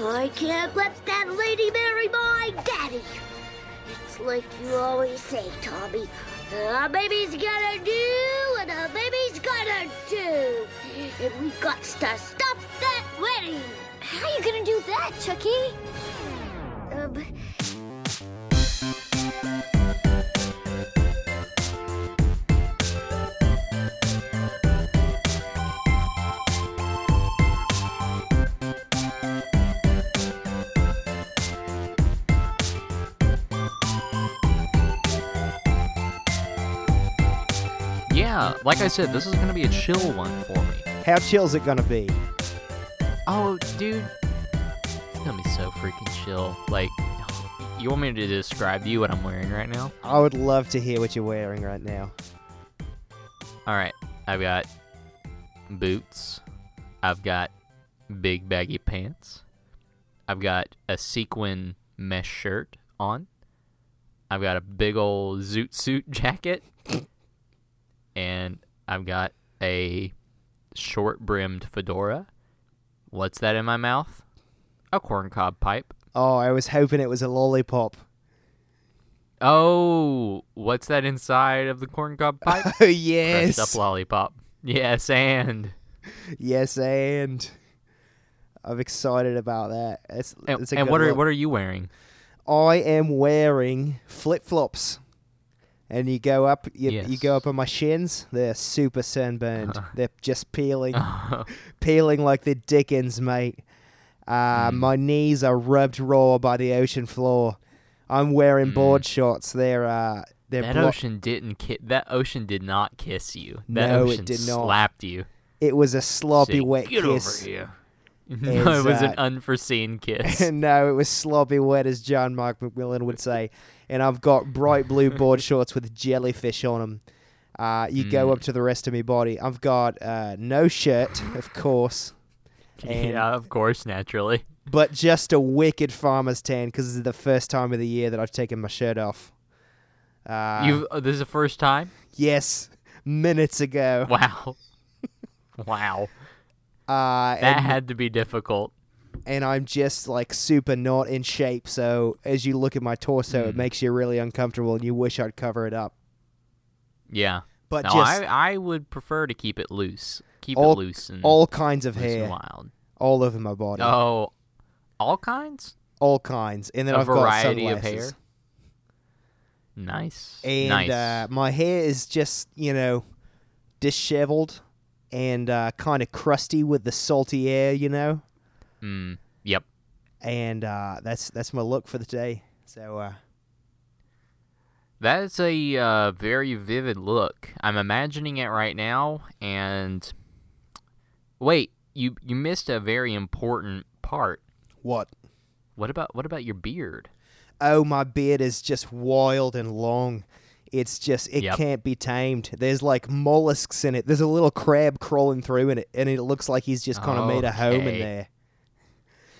I can't let that lady marry my daddy. It's like you always say, Tommy. A baby's gotta do what a baby's gotta do. And we got to stop that wedding. How you gonna do that, Chucky? Um, like I said, this is gonna be a chill one for me. How chill is it gonna be? Oh, dude, it's gonna be so freaking chill. Like, you want me to describe to you what I'm wearing right now? I would love to hear what you're wearing right now. All right, I've got boots. I've got big baggy pants. I've got a sequin mesh shirt on. I've got a big old zoot suit jacket. And I've got a short brimmed fedora. What's that in my mouth? A corncob pipe. Oh, I was hoping it was a lollipop. Oh, what's that inside of the corncob pipe? Oh Crushed yes, up lollipop. Yes, and yes, and I'm excited about that. It's, and, it's a and what are what are you wearing? I am wearing flip flops, and you go up, you, you go up on my shins. They're super sunburned. They're just peeling, peeling like the Dickens, mate. Uh, Mm. My knees are rubbed raw by the ocean floor. I'm wearing Mm. board shorts. They're uh, they're that blo- ocean didn't ki- that ocean did not kiss you. That No, it ocean did not. slapped you. It was a sloppy Say, wet Get kiss. over here. no, it was an uh, unforeseen kiss. no, it was sloppy wet, as John Mark McMillan would say. And I've got bright blue board shorts with jellyfish on them. Uh, you go Mm. up to the rest of my body. I've got uh, no shirt, of course, and- yeah, of course, naturally. but just a wicked farmer's tan because this is the first time of the year that I've taken my shirt off. Uh, you uh, this is the first time? yes, minutes ago. Wow. wow. Uh, That had to be difficult. And I'm just like super not in shape. So as you look at my torso, it Mm. makes you really uncomfortable, and you wish I'd cover it up. Yeah. But no, just I I would prefer to keep it loose. Keep All- it loose and all kinds of hair, wild. all over my body, Oh, all kinds? all kinds, and then A I've got variety of hair? Nice. and nice. uh, my hair is just you know disheveled and uh, kind of crusty with the salty air, you know. Mm, yep. And uh, that's that's my look for the day. So uh, That's a uh, very vivid look. I'm imagining it right now, and wait, you you missed a very important part. what? What about what about your beard? Oh, my beard is just wild and long. It's just it Yep. can't be tamed. There's like mollusks in it. There's a little crab crawling through in it, and it looks like he's just kind of made a home in there.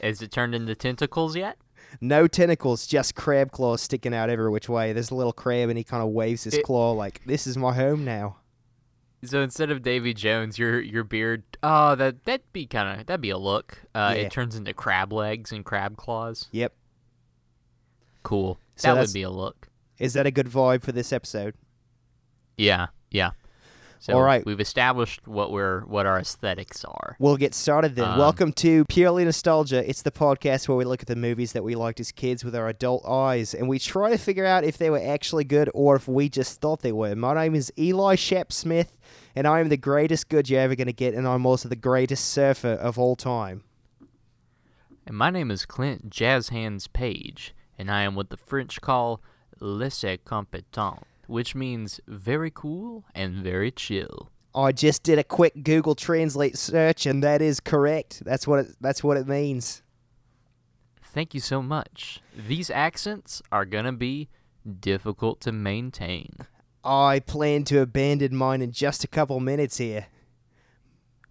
Is it turned into tentacles yet? No tentacles, just crab claws sticking out every which way. There's a little crab, and he kind of waves his It- claw like, "This is my home now." So instead of Davy Jones, your your beard, oh, that that'd be kind of that'd be a look. Uh, Yeah. It turns into crab legs and crab claws. Yep. Cool. So that would be a look. Is that a good vibe for this episode? Yeah, yeah. So All right. we've established what we're what our aesthetics are. We'll get started then. Um, Welcome to Purely Nostalgia. It's the podcast where we look at the movies that we liked as kids with our adult eyes, and we try to figure out if they were actually good or if we just thought they were. My name is Eli Shep Smith, and I am the greatest good you're ever going to get, and I'm also the greatest surfer of all time. And my name is Clint Jazz Hands Page, and I am what the French call laissez compétent, which means very cool and very chill. I just did a quick Google Translate search, and that is correct. That's what it, that's what it means. Thank you so much. These accents are gonna be difficult to maintain. I plan to abandon mine in just a couple minutes here.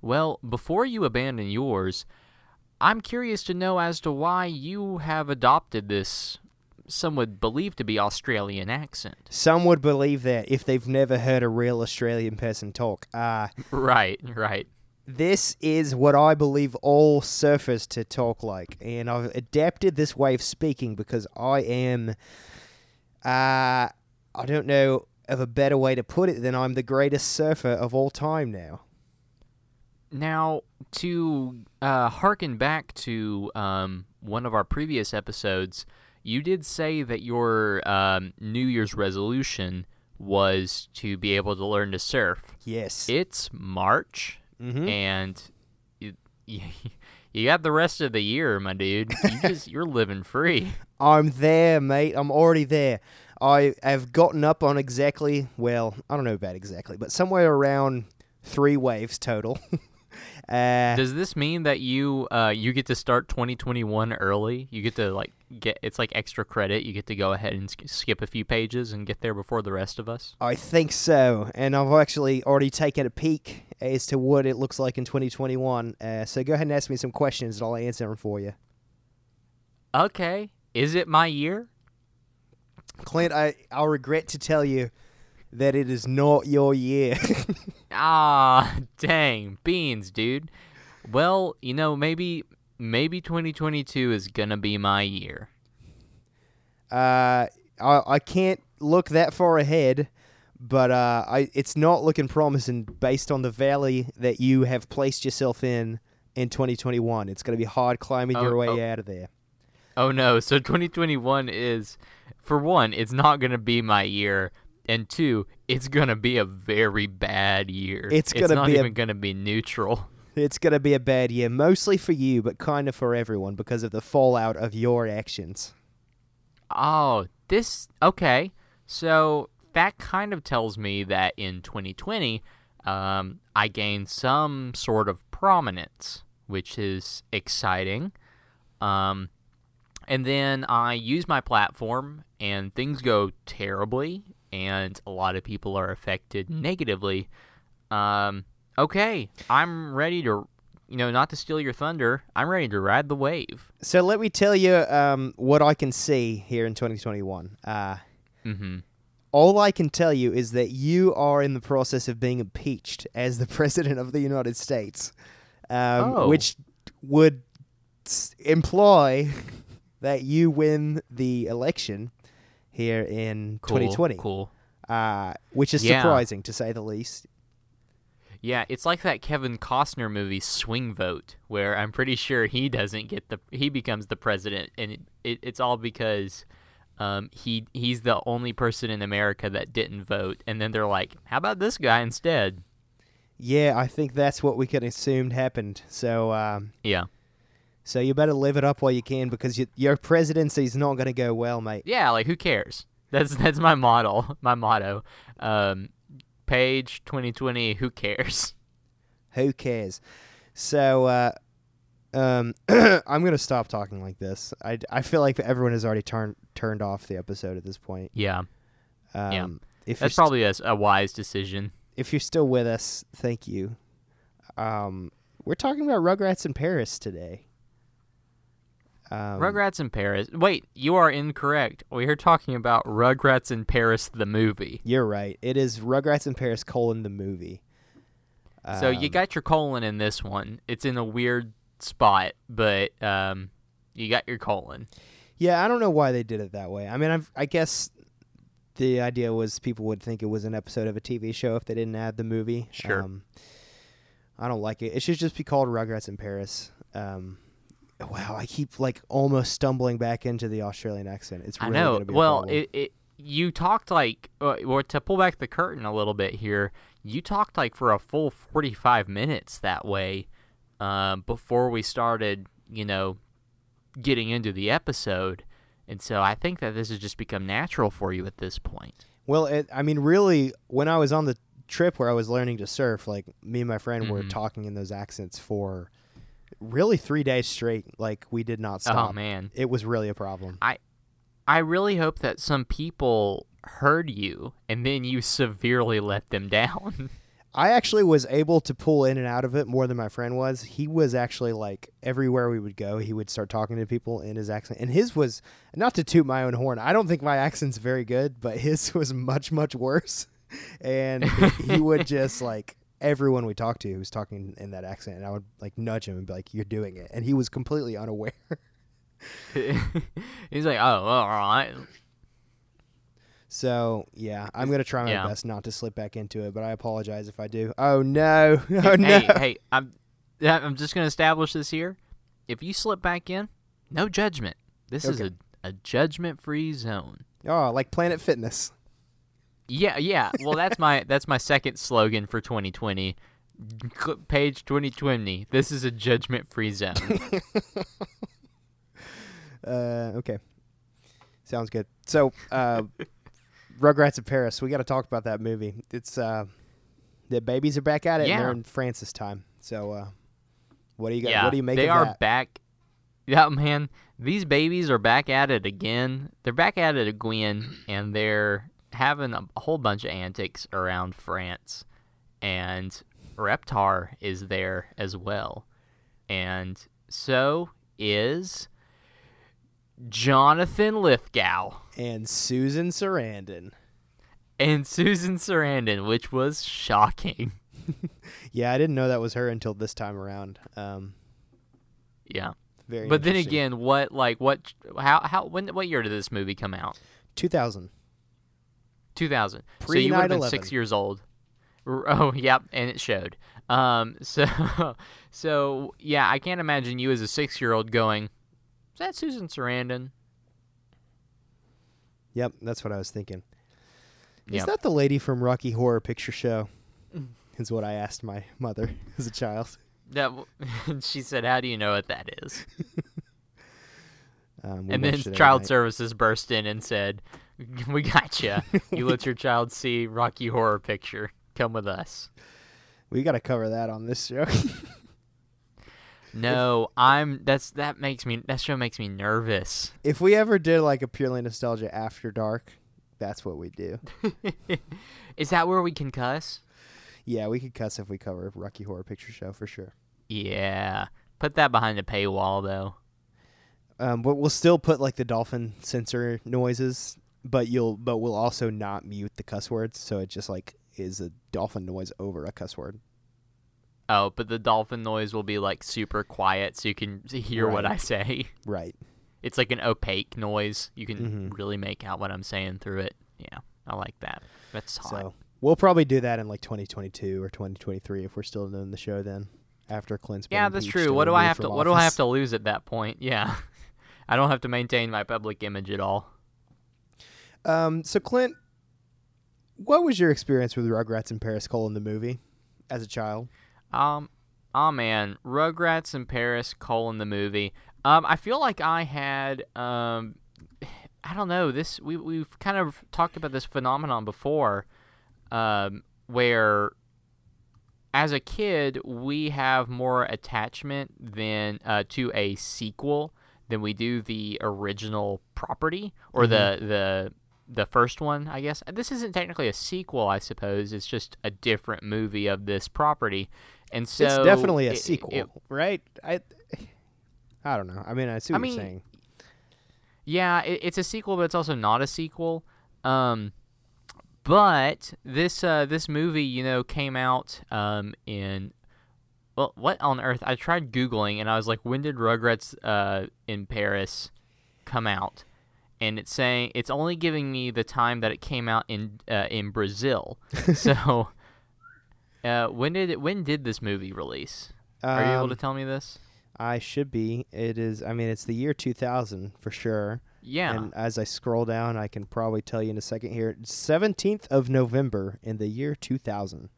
Well, before you abandon yours, I'm curious to know as to why you have adopted this, some would believe to be Australian accent. Some would believe that if they've never heard a real Australian person talk. Uh, Right, right. this is what I believe all surfers to talk like, and I've adapted this way of speaking because I am, uh, I don't know of a better way to put it than I'm the greatest surfer of all time now. Now, to uh, harken back to um, one of our previous episodes, you did say that your um, New Year's resolution was to be able to learn to surf. Yes. It's March, mm-hmm. and you, you, you got the rest of the year, my dude. You just you're living free. I'm there, mate. I'm already there. I have gotten up on exactly, well, I don't know about exactly, but somewhere around three waves total. uh, Does this mean that you uh, you get to start 2021 early? You get to like get it's like extra credit. You get to go ahead and sk- skip a few pages and get there before the rest of us. I think so, and I've actually already taken a peek as to what it looks like in 2021. Uh, so go ahead and ask me some questions, and I'll answer them for you. Okay, is it my year? Clint, I I'll regret to tell you that it is not your year. Ah, dang beans, dude. Well, you know maybe maybe 2022 is gonna be my year. uh, I I can't look that far ahead, but uh, I it's not looking promising based on the valley that you have placed yourself in in 2021. It's going to be hard climbing Oh, your way oh. out of there. Oh no, so 2021 is for one, it's not going to be my year, and two, it's going to be a very bad year. It's gonna not be a- even going to be neutral. It's going to be a bad year, mostly for you, but kind of for everyone because of the fallout of your actions. Oh, this okay. So that kind of tells me that in 2020, um, I gained some sort of prominence, which is exciting. Um, and then I use my platform, and things go terribly, and a lot of people are affected negatively. Um, okay, I'm ready to, you know, not to steal your thunder. I'm ready to ride the wave. So let me tell you um, what I can see here in 2021. Uh, Mm-hmm. all I can tell you is that you are in the process of being impeached as the president of the United States, um, Oh. which would imply that you win the election here in Cool, 2020, Cool. uh, which is Yeah. surprising to say the least. Yeah, it's like that Kevin Costner movie Swing Vote, where I'm pretty sure he doesn't get the he becomes the president, and it, it, it's all because um, he he's the only person in America that didn't vote, and then they're like, "How about this guy instead?" Yeah, I think that's what we can assume happened. So, um, Yeah, so you better live it up while you can because you, your presidency's not going to go well, mate. yeah. Like, who cares? That's that's my model, my motto. Um, page 2020. Who cares? Who cares? So, uh, um, I'm gonna stop talking like this. I, I feel like everyone has already turned turned off the episode at this point. Yeah, Um, Yeah. If that's st- probably a wise decision. if you're still with us, thank you. Um, we're talking about Rugrats in Paris today. Um, Rugrats in Paris. Wait, you are incorrect. We are talking about Rugrats in Paris, the movie. You're right. It is Rugrats in Paris colon the movie. So you Um, got your colon in this one. It's in a weird spot, but um, you got your colon. Yeah, I don't know why they did it that way. I mean, I've, I guess the idea was people would think it was an episode of a TV show if they didn't add the movie. Sure. Um, I don't like it. It should just be called Rugrats in Paris. Um, wow, I keep like almost stumbling back into the Australian accent. It's I really know. Be Well, it, it you talked like uh, or to pull back the curtain a little bit here. You talked like for a full forty-five minutes that way um, before we started. You know, getting into the episode, and so I think that this has just become natural for you at this point. Well, it, I mean, really, when I was on the trip where I was learning to surf, like me and my friend were Mhm. talking in those accents for really three days straight. Like we did not oh, stop. Oh man. It was really a problem. I I really hope that some people heard you and then you severely let them down. I actually was able to pull in and out of it more than my friend was. He was actually like everywhere we would go, he would start talking to people in his accent. And his was not to toot my own horn. I don't think my accent's very good, but his was much much worse. And he would just like everyone we talked to was talking in that accent, and I would like nudge him and be like, "You're doing it," and he was completely unaware. He's like, oh, all right. so yeah, I'm gonna try my Yeah. best not to slip back into it, but I apologize if I do. Oh no! Oh hey, no! hey, I'm, I'm just gonna establish this here. If you slip back in, no judgment. This is a, a judgment-free zone. Oh, like Planet Fitness. Yeah, yeah. Well, that's my that's my second slogan for 2020. Page 2020. This is a judgment-free zone. Uh, okay, sounds good. So, uh, Rugrats of Paris. We got to talk about that movie. It's uh, the babies are back at it. and they're Yeah. in France this time. So, uh, what do you got? yeah, what do you make they are that? back. Yeah, man. These babies are back at it again. They're back at it again, and they're having a, whole bunch of antics around France. And Reptar is there as well. And so is Jonathan Lithgow and Susan Sarandon. and Susan Sarandon, which was shocking. Yeah, I didn't know that was her until this time around. Um, Yeah. very. But then again, what like what how how when what year did this movie come out? 2000. 2000. So you would have been 9/11. six years old. Oh, yep, and it showed. Um, so, so yeah, I can't imagine you as a six-year-old going, "Is that Susan Sarandon?" Yep, that's what I was thinking. Is that the lady from Rocky Horror Picture Show? Is what I asked my mother as a child. That w- she said, "How do you know what that is?" Um, and then watched it every Child. Services burst in and said, "We got you. You let your child see Rocky Horror Picture. Come with us." We got to cover that on this show. No, I'm. That's that makes me. That show makes me nervous. if we ever did like a purely nostalgia after dark, that's what we do. Is that where we can cuss? Yeah, we could cuss if we cover Rocky Horror Picture Show for sure. Yeah. Put that behind a paywall, though. Um, but we'll still put like the dolphin censor noises, but you'll but we'll also not mute the cuss words, so it just like is a dolphin noise over a cuss word. Oh, but the dolphin noise will be like super quiet, so you can hear what I say. Right. It's like an opaque noise. You can Mhm. really make out what I'm saying through it. Yeah, I like that. That's hot. So we'll probably do that in like 2022 or 2023 if we're still doing the show then. After Clint's yeah, that's true. What do I have to? from What do I have to lose at that point? Yeah, I don't have to maintain my public image at all. Um, so Clint, what was your experience with Rugrats in Paris colon the movie as a child? Um, oh man, Rugrats in Paris, colon the movie. Um, I feel like I had um, I don't know this. We we've kind of talked about this phenomenon before, um, where as a kid we have more attachment than uh, to a sequel than we do the original property or the the the first one, I guess. This isn't technically a sequel, I suppose. It's just a different movie of this property. And so it's definitely a it- sequel, it- right? I I don't know. I mean, I see I what mean, you're saying. Yeah, it, it's a sequel, but it's also not a sequel. Um, but this uh, this movie, you know, came out um, in well, what on earth? I tried googling, and I was like, when did Rugrats uh, in Paris come out? And it's saying it's only giving me the time that it came out in uh, in Brazil. so, uh, when did it, when did this movie release? Are you able Um, to tell me this? I should be. It is. I mean, it's the year 2000 for sure. Yeah. And as I scroll down, I can probably tell you in a second here. 17th of November in the year 2000.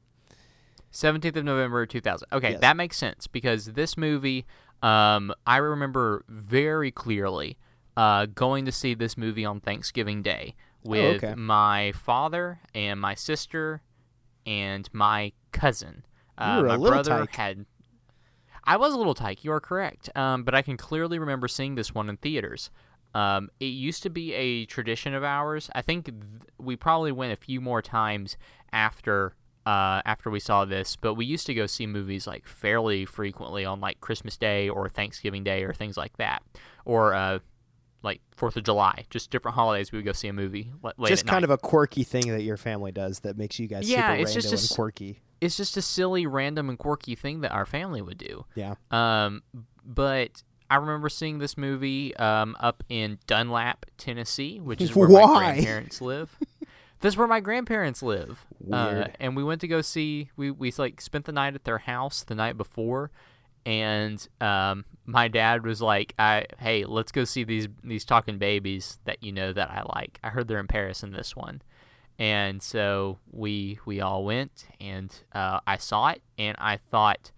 17th of November 2000. Okay, Yes. that makes sense because this movie, um, I remember very clearly uh, going to see this movie on Thanksgiving Day with Oh, okay. my father and my sister and my cousin. Uh, my brother tyke. had. I was a little tyke. You are correct. Um, but I can clearly remember seeing this one in theaters. Um, it used to be a tradition of ours. I think th- we probably went a few more times after uh, after we saw this, but we used to go see movies like fairly frequently on like Christmas Day or Thanksgiving Day or things like that, or uh, like Fourth of July. Just different holidays we would go see a movie. Late just kind night. of a quirky thing that your family does that makes you guys Yeah, super it's just random and quirky. it's just a silly, random, and quirky thing that our family would do. Yeah. Um, but I remember seeing this movie um, up in Dunlap, Tennessee, which is where Why? my grandparents live. This is where my grandparents live. Uh, and we went to go see. We we like spent the night at their house the night before, and um, my dad was like, "I hey, let's go see these these talking babies that you know that I like. I heard they're in Paris in this one." And so we we all went, and uh, I saw it, and I thought,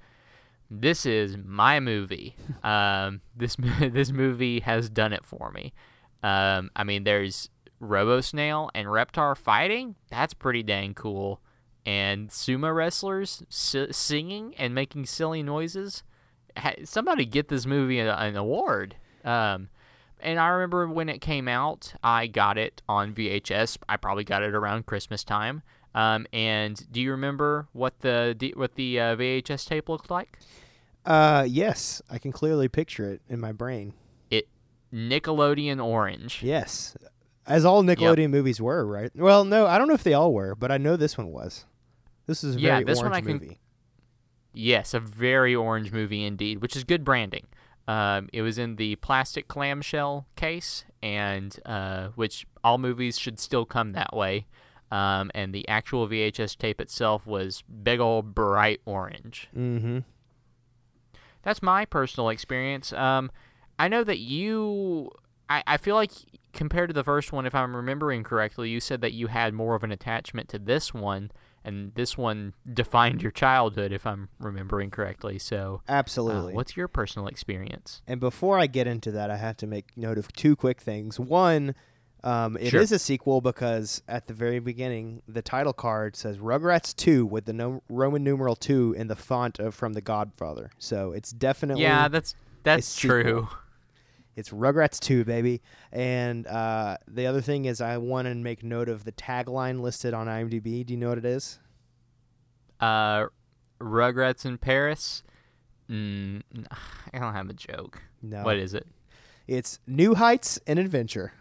this is my movie. Um, this this movie has done it for me. Um, I mean, there's Robo Snail and Reptar fighting. That's pretty dang cool. And sumo wrestlers si- singing and making silly noises. Somebody get this movie an award. Um, and I remember when it came out, I got it on VHS. I probably got it around Christmas time. Um, and do you remember what the what the uh, VHS tape looked like? Uh, yes, I can clearly picture it in my brain. It Nickelodeon orange. Yes, as all Nickelodeon movies were, right? Well, no, I don't know if they all were, but I know this one was. This is a Yeah, very this one orange I can- movie. Yes, a very orange movie indeed, which is good branding. Um, it was in the plastic clamshell case, and uh, which all movies should still come that way. Um, and the actual VHS tape itself was big old bright orange. Mm-hmm. That's my personal experience. Um, I know that you. I, I feel like compared to the first one, if I'm remembering correctly, you said that you had more of an attachment to this one, and this one defined your childhood, if I'm remembering correctly. So, uh, Absolutely. what's your personal experience? And before I get into that, I have to make note of two quick things. One, um, it is Sure. a sequel because at the very beginning, the title card says Rugrats 2 with the no- Roman numeral 2 in the font of from The Godfather. So it's definitely Yeah, that's that's true. It's Rugrats 2, baby. And uh, the other thing is I want to make note of the tagline listed on IMDb. Do you know what it is? Uh, Rugrats in Paris. Mm, I don't have a joke. No. What is it? It's New Heights and Adventure.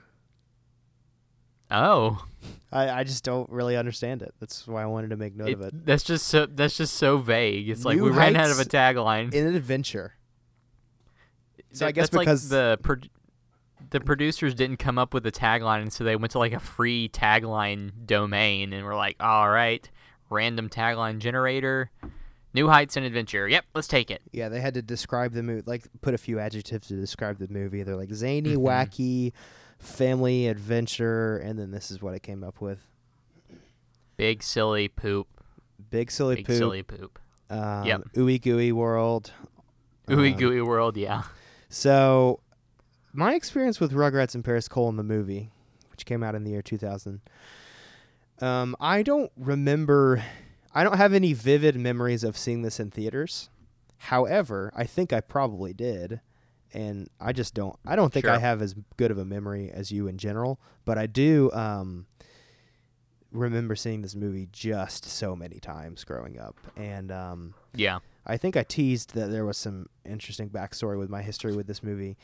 Oh, I, I just don't really understand it. That's why I wanted to make note it- of it. that's just so that's just so vague. It's like New we ran out of a tagline. In an Adventure. So I guess because- like the pro- the producers didn't come up with a tagline, and so they went to like a free tagline domain, and were like, "All right, random tagline generator, new heights and adventure. Yep, let's take it." Yeah, they had to describe the movie, like put a few adjectives to describe the movie. They're like zany, Mhm. wacky, family adventure, and then this is what it came up with: Big silly poop, big silly big poop, silly poop, um, Yep. ooey gooey world. ooey Um, gooey world. Yeah. So, my experience with Rugrats and Paris colon the movie, which came out in the year 2000, um, I don't remember. I don't have any vivid memories of seeing this in theaters. However, I think I probably did, and I just don't. I don't think I have as good of a memory as you in general, but I do um, remember seeing this movie just so many times growing up, and um, Yeah. I think I teased that there was some interesting backstory with my history with this movie.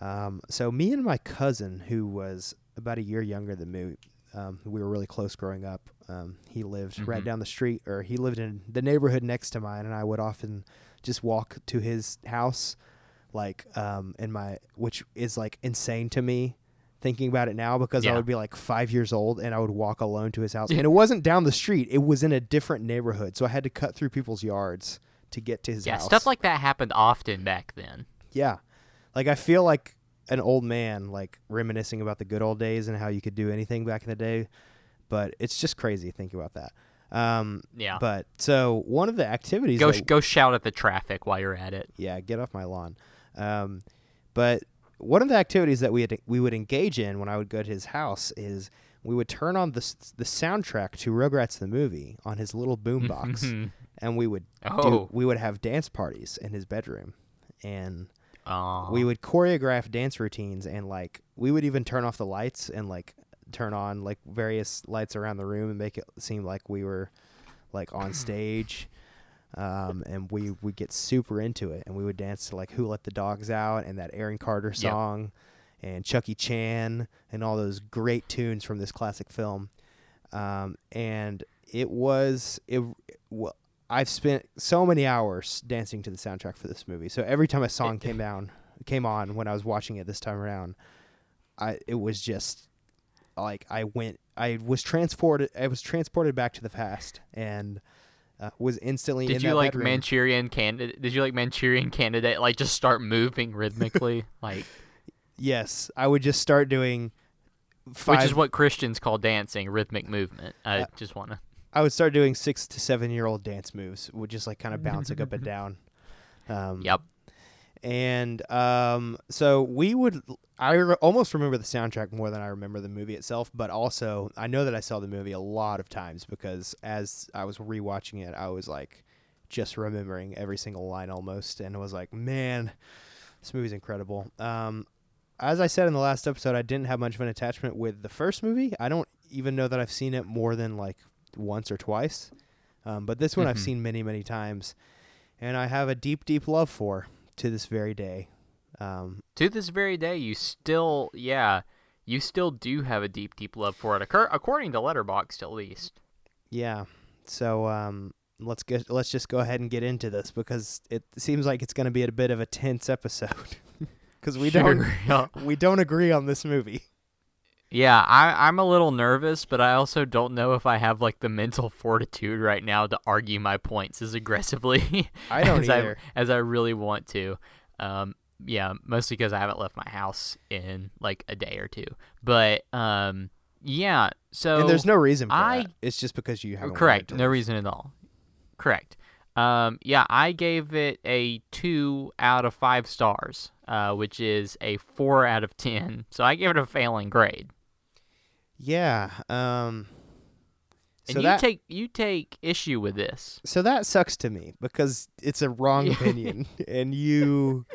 Um, so me and my cousin, who was about a year younger than me, um, we were really close growing up. Um, he lived right Mhm. down the street, or he lived in the neighborhood next to mine, and I would often just walk to his house, like um, in my, which is like insane to me. Thinking about it now, because I would be like five years old and I would walk alone to his house, and it wasn't down the street; it was in a different neighborhood, so I had to cut through people's yards to get to his Yeah. house. Stuff like that happened often back then. yeah, like I feel like an old man, like reminiscing about the good old days and how you could do anything back in the day. But it's just crazy thinking about that. Um, Yeah. but so one of the activities, go that- go shout at the traffic while you're at it. yeah, get off my lawn. Um, but one of the activities that we had, we would engage in when I would go to his house is we would turn on the the soundtrack to Rugrats the movie on his little boombox, and we would do, Oh. we would have dance parties in his bedroom, and we would choreograph dance routines and like we would even turn off the lights and like turn on like various lights around the room and make it seem like we were like on stage um, and we would get super into it and we would dance to like who let the dogs out and that aaron carter Yep. song and chucky chan and all those great tunes from this classic film um, and it was it well, I've spent so many hours dancing to the soundtrack for this movie. So every time a song came down, came on when I was watching it this time around, I it was just like I went, I was transported, I was transported back to the past, and uh, was instantly. Did in you that like bedroom. Manchurian Candidate? Did you like Manchurian Candidate? Like just start moving rhythmically, like Yes, I would just start doing. Five, which is what Christians call dancing, rhythmic movement. I Uh, just want to. I would start doing six to seven year old dance moves, would just like kind of bouncing up and down. Um, Yep. And um, so we would. I re- almost remember the soundtrack more than I remember the movie itself, but also I know that I saw the movie a lot of times because as I was rewatching it, I was like just remembering every single line almost, and it was like, man, this movie's incredible. Um, as I said in the last episode, I didn't have much of an attachment with the first movie. I don't even know that I've seen it more than like once or twice. Um, but this one I've Mhm. seen many, many times, and I have a deep, deep love for to this very day. Um, To this very day, you still, yeah, you still do have a deep, deep love for it, accor- according to Letterboxd at least. yeah. So um, let's get let's just go ahead and get into this because it seems like it's going to be a bit of a tense episode because we don't yeah. we don't agree on this movie. Yeah, I, I'm a little nervous, but I also don't know if I have like the mental fortitude right now to argue my points as aggressively I don't as either. I as I really want to. Um, yeah, mostly because I haven't left my house in like a day or two. But um, yeah. So and there's no reason for I- that. It's just because you haven't. correct, no reason at all. Correct. Um, yeah, I gave it a two out of five stars, uh, which is a four out of ten. So I gave it a failing grade. Yeah. Um. And So you that take you take issue with this. so that sucks to me because it's a wrong opinion, and you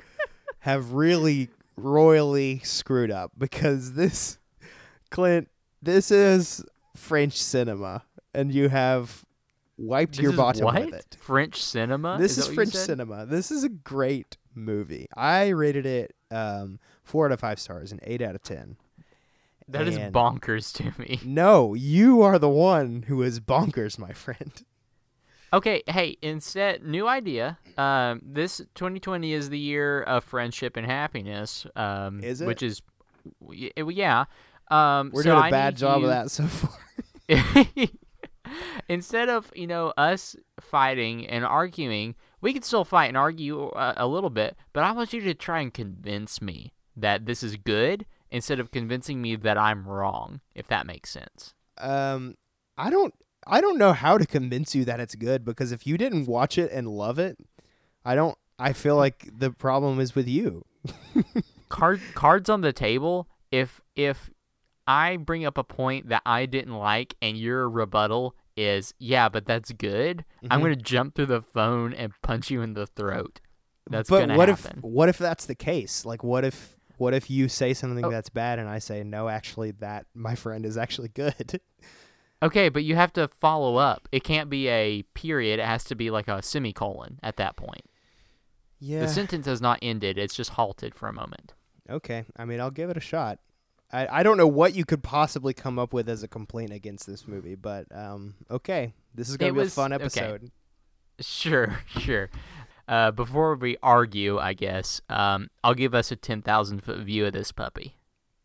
have really royally screwed up because this, Clint, this is French cinema, and you have wiped This your bottom what? with it. French cinema. This is, you French cinema. This is a great movie. I rated it um, four out of five stars and eight out of ten. That is And- bonkers to me. No, you are the one who is bonkers, my friend. Okay, hey, instead, new idea. Um, this 2020 is the year of friendship and happiness. Um, Is it? Which is, yeah. Um, We're so doing a bad job you- of that so far. Instead of you know us fighting and arguing, we can still fight and argue uh, a little bit. But I want you to try and convince me that this is good instead of convincing me that I'm wrong. If that makes sense. Um, I don't, I don't know how to convince you that it's good because if you didn't watch it and love it, I don't. I feel like the problem is with you. Card cards on the table. If if I bring up a point that I didn't like and your rebuttal is yeah, but that's good, I'm Mhm. gonna jump through the phone and punch you in the throat. That's but gonna what happen. if, what if that's the case? Like, what if, what if you say something Oh. that's bad and I say no, actually, that my friend is actually good. Okay, but you have to follow up. It can't be a period. It has to be like a semicolon at that point. yeah. The sentence has not ended. It's just halted for a moment. Okay. I mean, I'll give it a shot. I, I don't know what you could possibly come up with as a complaint against this movie, but um, okay. This is going to be was- a fun okay. episode. Sure, sure. Uh, before we argue, I guess um, I'll give us a ten thousand foot view of this puppy.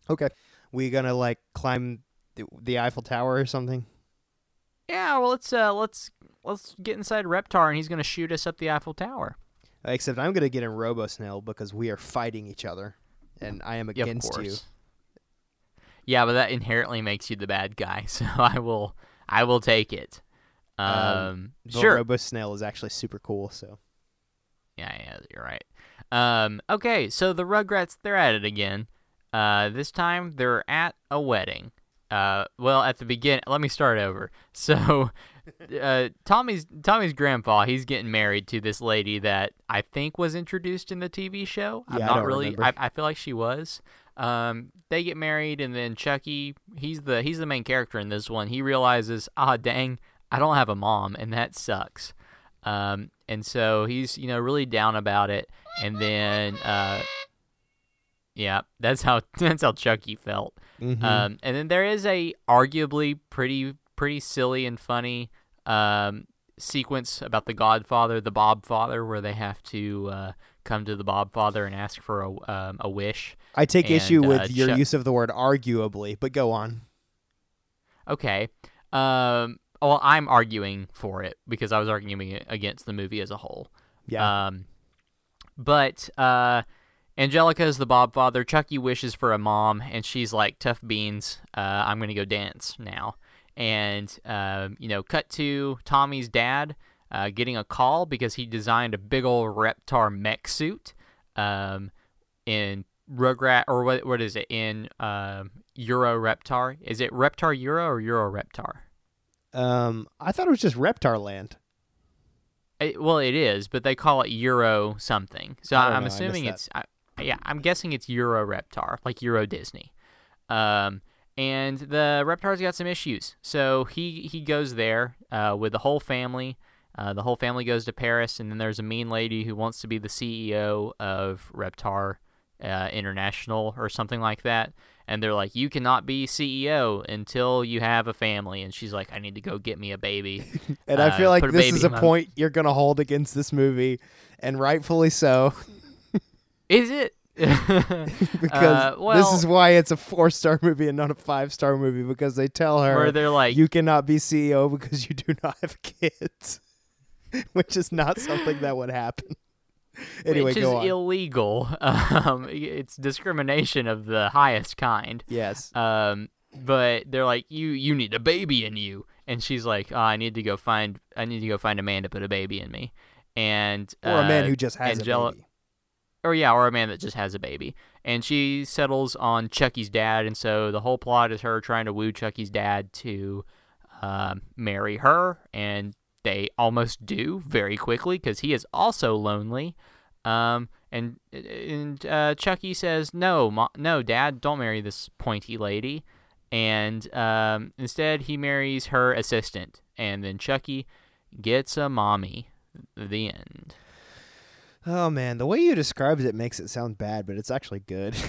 Okay. We going to like climb the, the Eiffel Tower or something? Yeah, well, let's uh, let's let's get inside Reptar, and he's gonna shoot us up the Eiffel Tower. Except I'm going to get in RoboSnail because we are fighting each other and I am Yeah, against you. Yeah, but that inherently makes you the bad guy, so I will I will take it. Um, Um, sure. RoboSnail is actually super cool, so. Yeah, yeah, you're right. Um, okay, so the Rugrats, they're at it again. Uh, this time they're at a wedding. Uh, well, at the begin, let me start over. So, uh, Tommy's Tommy's grandpa, he's getting married to this lady that I think was introduced in the TV show. I'm Yeah, I not don't really. I, I feel like she was. Um, they get married, and then Chucky, he's the he's the main character in this one. He realizes, ah, dang, I don't have a mom, and that sucks. Um, and so he's you know really down about it, and then uh, yeah, that's how that's how Chucky felt. Mhm. Um, and then there is a arguably pretty pretty silly and funny um sequence about the Godfather, the Bob Father, where they have to uh, come to the Bob Father and ask for a um, a wish. I take issue with uh, your Chuck- use of the word arguably, but go on. Okay. Um. Well, I'm arguing for it because I was arguing against the movie as a whole. Yeah. Um, but uh, Angelica is the Bob father. Chucky wishes for a mom, and she's like, "Tough beans. Uh, I'm gonna go dance now." And um, you know, cut to Tommy's dad uh, getting a call because he designed a big old Reptar mech suit. Um, in Rugrat or what? What is it in um, Euro Reptar? Is it Reptar Euro or Euro Reptar? Um, I thought it was just Reptar Land. It, well, it is, but they call it Euro something. So I I'm know, I assuming missed it's I, yeah, I'm guessing it's Euro Reptar, like Euro Disney. Um, and the Reptar's got some issues, so he he goes there uh, with the whole family. Uh, the whole family goes to Paris, and then there's a mean lady who wants to be the CEO of Reptar uh, International or something like that. And they're like, "You cannot be CEO until you have a family." And she's like, "I need to go get me a baby." And I Uh, feel like this is a point you're going to hold against this movie, and rightfully so, Is it? because Uh, this is why it's a four star movie and not a five star movie, because they tell her where they're like, you cannot be CEO because you do not have kids, which is not something that would happen. Anyway, which is on. illegal. Um, it's discrimination of the highest kind. yes. Um, but they're like, you you need a baby in you, and she's like, oh, I need to go find I need to go find a man to put a baby in me, and or a man uh, who just has Angela- a baby. or yeah, or a man that just has a baby. And she settles on Chucky's dad, and so the whole plot is her trying to woo Chucky's dad to um, marry her, and they almost do very quickly because he is also lonely. Um, and and uh, Chucky says, "No, mo- no, Dad, don't marry this pointy lady." And um, instead, he marries her assistant, and then Chucky gets a mommy. The end. Oh man, the way you described it makes it sound bad, but it's actually good.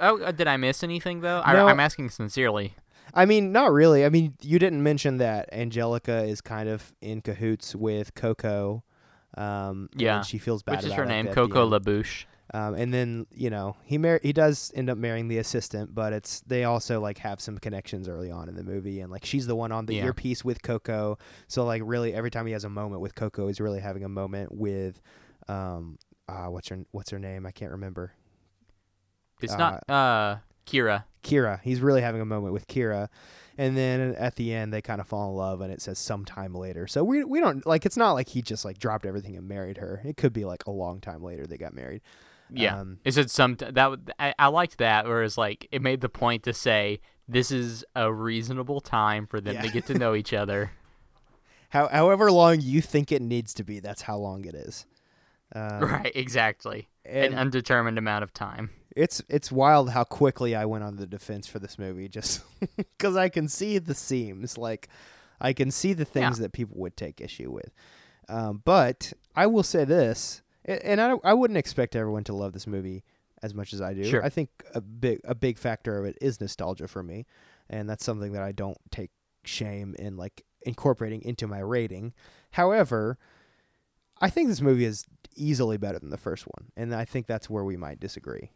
Oh, uh, did I miss anything though? No. I, I'm asking sincerely. I mean, not really. I mean, you didn't mention that Angelica is kind of in cahoots with Coco. Um, and Yeah. she feels bad. Which is her name, Coco. LaBouche. Um, and then you know he mar- he does end up marrying the assistant, but it's they also like have some connections early on in the movie, and like she's the one on the Yeah. earpiece with Coco. So like really every time he has a moment with Coco, he's really having a moment with, um, uh, what's her what's her name? I can't remember. It's not uh Kira. Kira. He's really having a moment with Kira. And then at the end they kind of fall in love and it says sometime later. So we we don't like it's not like he just like dropped everything and married her. It could be like a long time later they got married. Yeah. Um, It some that I, I liked that whereas like it made the point to say this is a reasonable time for them to get to know each other. How, however long you think it needs to be, that's how long it is. Um, right, exactly. And An undetermined amount of time. It's it's wild how quickly I went on the defense for this movie, just because I can see the seams, like I can see the things that people would take issue with. Um, but I will say this, and I I wouldn't expect everyone to love this movie as much as I do. Sure. I think a big a big factor of it is nostalgia for me, and that's something that I don't take shame in like incorporating into my rating. However, I think this movie is easily better than the first one, and I think that's where we might disagree.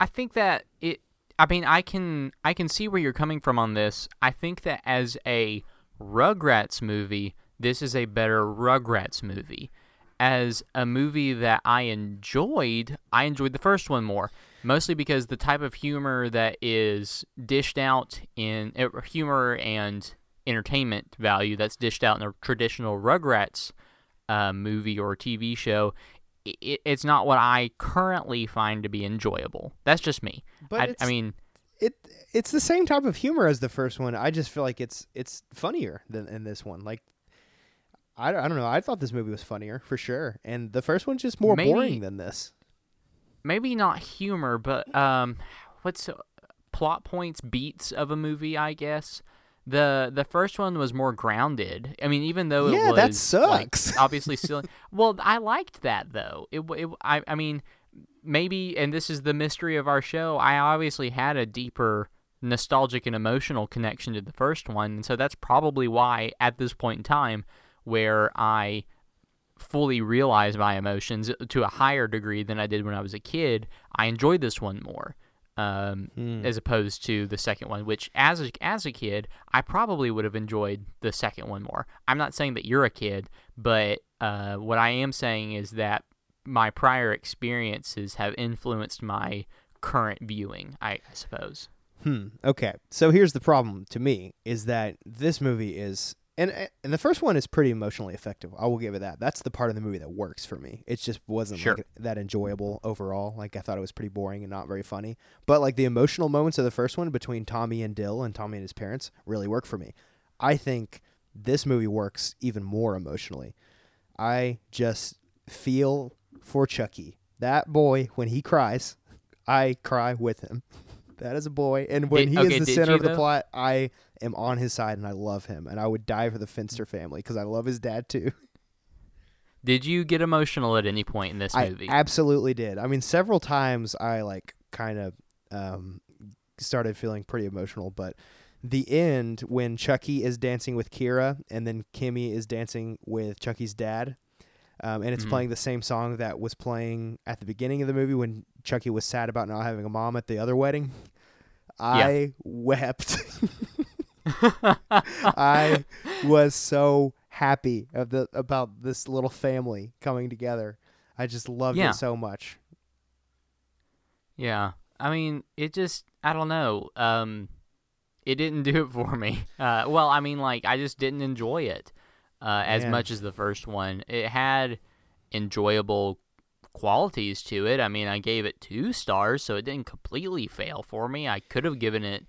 I think that it. I mean, I can I can see where you're coming from on this. I think that as a Rugrats movie, this is a better Rugrats movie. As a movie that I enjoyed, I enjoyed the first one more, mostly because the type of humor that is dished out in uh, humor and entertainment value that's dished out in a traditional Rugrats uh, movie or TV show it, it's not what I currently find to be enjoyable. That's just me. But I, it's, I mean, it it's the same type of humor as the first one. I just feel like it's it's funnier than in this one. Like I, don't- I don't know. I thought this movie was funnier for sure, and the first one's just more Maybe- boring than this. maybe not humor, but um, what's uh, plot points, beats of a movie, I guess. The the first one was more grounded. I mean, even though Yeah, it that was like, sucks. obviously still. well, I liked that though. It, it I I mean, maybe, and this is the mystery of our show. I obviously had a deeper nostalgic and emotional connection to the first one, and so that's probably why at this point in time, where I fully realize my emotions to a higher degree than I did when I was a kid, I enjoy this one more. Um, Hmm. as opposed to the second one, which as a, as a kid, I probably would have enjoyed the second one more. I'm not saying that you're a kid, but uh, what I am saying is that my prior experiences have influenced my current viewing. I, I suppose. Hmm. Okay. So here's the problem to me is that this movie is and and the first one is pretty emotionally effective. I will give it that. That's the part of the movie that works for me. It just wasn't Sure. like that enjoyable overall. Like I thought it was pretty boring and not very funny. But like the emotional moments of the first one between Tommy and Dill and Tommy and his parents really work for me. I think this movie works even more emotionally. I just feel for Chucky. That boy when he cries, I cry with him. That is a boy, and when Did- he okay, is the center of the though? plot, I am on his side and I love him, and I would die for the Finster family because I love his dad too. Did you get emotional at any point in this I movie? absolutely did. I mean, several times I like kind of um, started feeling pretty emotional, but the end when Chucky is dancing with Kira and then Kimi is dancing with Chucky's dad, um, and it's Mhm. playing the same song that was playing at the beginning of the movie when Chucky was sad about not having a mom at the other wedding. I wept. I was so happy of the about this little family coming together. I just loved Yeah. it so much. Yeah. I mean, it just I don't know. Um it didn't do it for me. Uh well, I mean like I just didn't enjoy it uh as Man. much as the first one. It had enjoyable qualities to it. I mean, I gave it 2 stars, so it didn't completely fail for me. I could have given it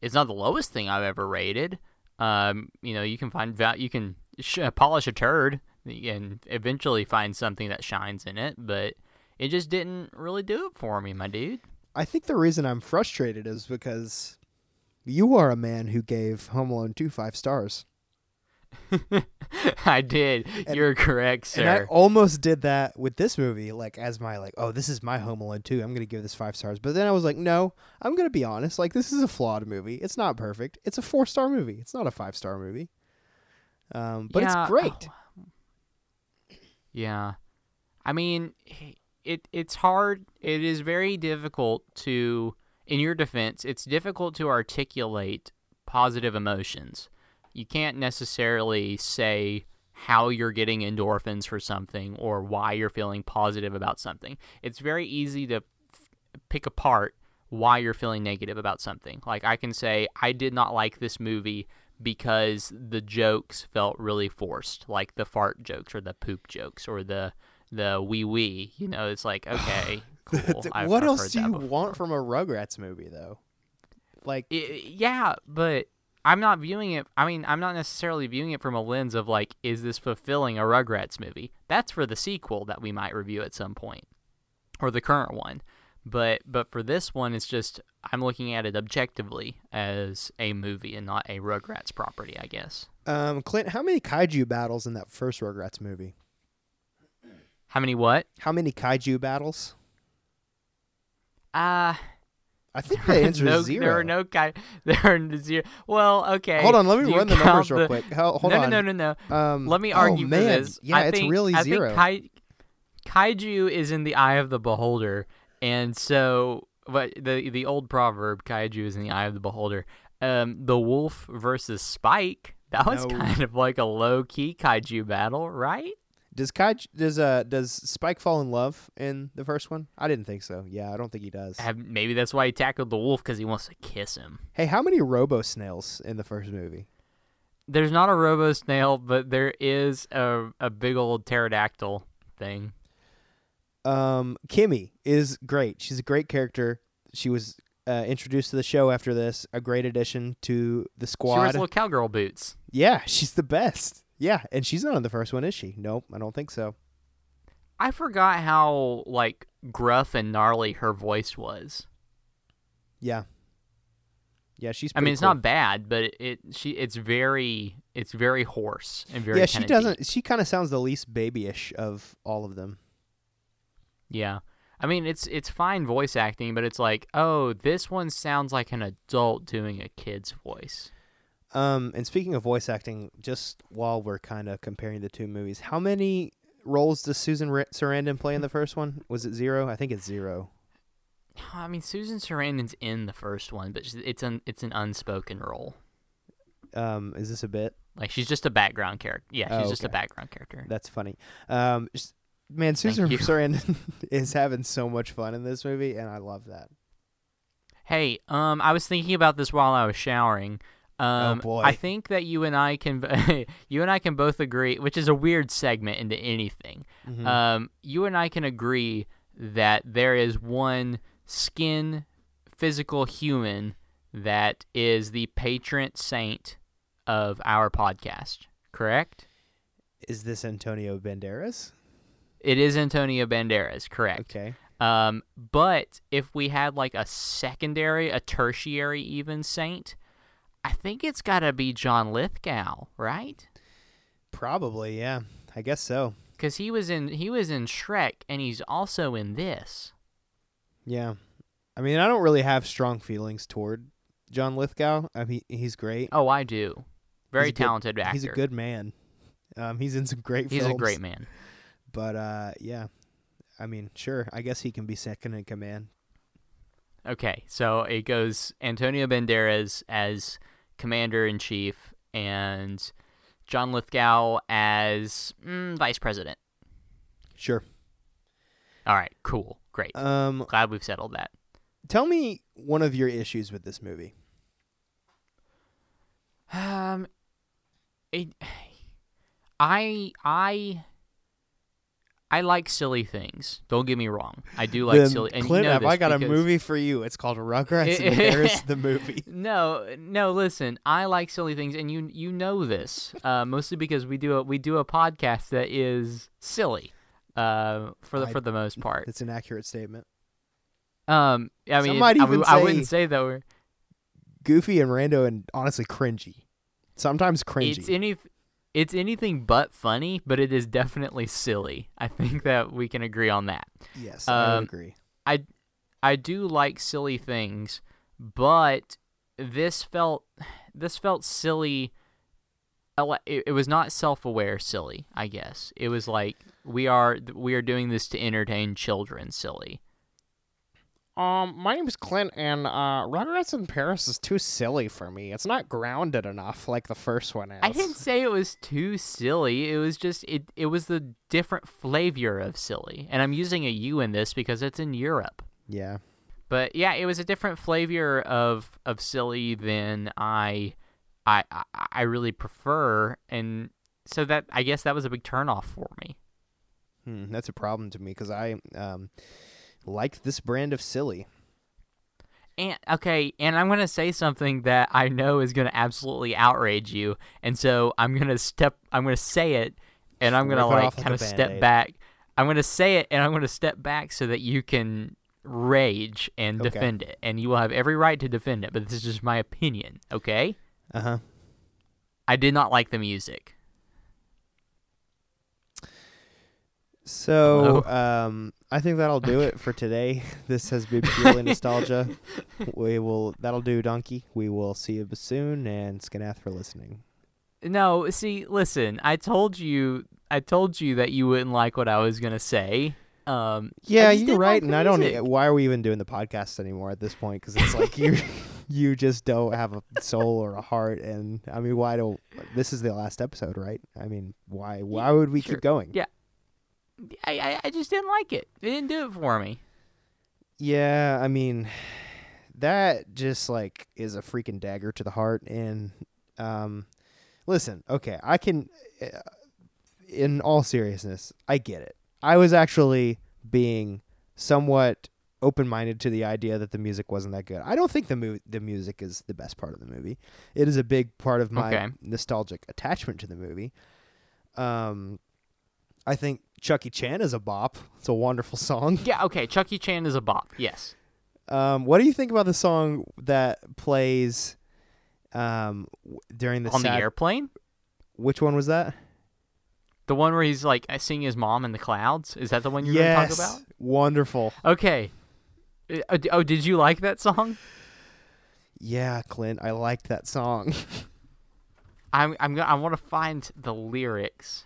it's not the lowest thing I've ever rated. Um, you know, you can find you can sh- polish a turd and eventually find something that shines in it, but it just didn't really do it for me, my dude. I think the reason I'm frustrated is because you are a man who gave Home Alone 2 five stars. I did. And- You're correct, And I almost did that with this movie, like as my like, oh, this is my Home Alone 2. I'm gonna give this five stars. But then I was like, no, I'm gonna be honest. Like this is a flawed movie. It's not perfect. It's a four star movie. It's not a five star movie. Um, but Yeah, it's great. Yeah. I mean, it it's hard. It is very difficult to in your defense, it's difficult to articulate positive emotions. You can't necessarily say how you're getting endorphins for something or why you're feeling positive about something. It's very easy to f- pick apart why you're feeling negative about something. Like I can say I did not like this movie because the jokes felt really forced, like the fart jokes or the poop jokes or the the wee wee. You know, it's like okay, cool. I've- what I've else do you before. want from a Rugrats movie, though? Like, I- yeah, but I'm not viewing it. I mean, I'm not necessarily viewing it from a lens of like, is this fulfilling a Rugrats movie? That's for the sequel that we might review at some point, or the current one. But but for this one, it's just I'm looking at it objectively as a movie and not a Rugrats property, I guess. um, Clint, how many kaiju battles in that first Rugrats movie? How many what? How many kaiju battles? Uh I think the answer no, is zero. There are no ki- There are zero. Well, okay. Hold on, let me run the numbers real the- quick. Hold no, on. no, no, no, no. Um, Let me oh, argue man. for this. Yeah, I it's think, really I zero. Think kai- kaiju is in the eye of the beholder, and so but the the old proverb "kaiju is in the eye of the beholder." Um, the wolf versus Spike. That was No. kind of like a low key kaiju battle, right? Does kaiju does uh does Spike fall in love in the first one? I didn't think so. Yeah, I don't think he does. Have, maybe that's why he tackled the wolf because he wants to kiss him. Hey, how many Robo Snails in the first movie? There's not a robo snail, but there is a a big old pterodactyl thing. Um, Kimi is great. She's a great character. She was uh, introduced to the show after this. A great addition to the squad. She wears little cowgirl boots. yeah, she's the best. Yeah, and she's not in the first one, is she? Nope, I don't think so. I forgot how like gruff and gnarly her voice was. Yeah. Yeah, she's. I mean, it's cool. not bad, but it, it she it's very it's very hoarse and very Yeah, she doesn't. deep. She kind of sounds the least babyish of all of them. Yeah, I mean, it's it's fine voice acting, but it's like, oh, this one sounds like an adult doing a kid's voice. Um, and speaking of voice acting, just while we're kind of comparing the two movies, how many roles does Susan R- Sarandon play in the first one? Was it zero? I think it's zero. I mean, Susan Sarandon's in the first one, but it's an it's an unspoken role. Um, is this a bit? Like she's just a background character. Yeah, she's Oh, just a background character. That's funny. Um, man, Susan. Sarandon is having so much fun in this movie, and I love that. Hey, um, I was thinking about this while I was showering. Um, Oh, boy. I think that you and I can you and I can both agree, which is a weird segment into anything. Mhm. Um, you and I can agree that there is one skin physical human that is the patron saint of our podcast. Correct? Is this Antonio Banderas? It is Antonio Banderas. Correct. Okay. Um, but if we had like a secondary, a tertiary even saint, I think it's got to be John Lithgow, right? Probably, yeah. I guess so. Because he was in he was in Shrek, and he's also in this. Yeah. I mean, I don't really have strong feelings toward John Lithgow. I mean, he's great. Oh, I do. Very He's a good- talented actor. He's a good man. Um, he's in some great He's films. a great man. But uh, yeah. I mean, sure. I guess he can be second in command. Okay, so it goes Antonio Banderas as commander in chief, and John Lithgow as mm, vice president. Sure. All right, cool, great. Um, Glad we've settled that. tell me one of your issues with this movie. Um, it, I I I like silly things. Don't get me wrong. I do like Then, silly. And Clint, you know have I got a movie for you? It's called Rugrats and Embarrass the movie. No, no. Listen, I like silly things, and you you know this uh, mostly because we do a we do a podcast that is silly, uh, for the I- for the most part. It's an accurate statement. Um, I mean, might I, even wouldn't say- say that we're Goofy and Rando, and honestly, cringy. Sometimes cringy. it's any it's anything but funny, but it is definitely silly. I think that we can agree on that. yes, I um, agree. I I do like silly things, but this felt this felt silly. a li- It, it was not self-aware silly, I guess. It was like we are we are doing this to entertain children silly. Um, my name is Clint, and uh, Rugrats in Paris is too silly for me. It's not grounded enough like the first one is. I didn't say it was too silly. It was just it it was the different flavor of silly. And I'm using a U in this because it's in Europe. Yeah. But yeah, it was a different flavor of of silly than I I I, I really prefer and so that I guess that was a big turnoff for me. Hmm, that's a problem to me because I um like this brand of silly. And okay, and I'm gonna say something that I know is gonna absolutely outrage you, and so I'm gonna step, I'm gonna say it, and I'm gonna like like kind of step back. I'm gonna say it, and I'm gonna step back so that you can rage and Okay. defend it, and you will have every right to defend it. But this is just my opinion, okay? Uh huh. I did not like the music. So, um, I think that'll do it for today. This has been purely nostalgia. We will. That'll do, Donkey. We will see you soon, and Skanath for listening. No, see, listen, I told you, I told you that you wouldn't like what I was gonna say. Um, Yeah, you're right, like and I don't. Why are we even doing the podcast anymore at this point? Because it's like you, you just don't have a soul or a heart, and I mean, why don't? This is the last episode, right? I mean, why? Why would we sure. keep going? Yeah. I, I, I just didn't like it. It didn't do it for me. Yeah, I mean, that just like is a freaking dagger to the heart. And um, listen, okay, I can. Uh, in all seriousness, I get it. I was actually being somewhat open-minded to the idea that the music wasn't that good. I don't think the mu- the music is the best part of the movie. It is a big part of my Okay. nostalgic attachment to the movie. Um, I think Chucky Chan is a bop. It's a wonderful song. Yeah, okay. Chucky Chan is a bop. Yes. Um, what do you think about the song that plays um, w- during the On sad- the airplane? Which one was that? The one where he's like seeing his mom in the clouds. Is that the one you're yes, going to talk about? wonderful. Okay. Uh, uh, Oh, did you like that song? Yeah, Clint, I liked that song. I'm I'm gonna, I want to find the lyrics.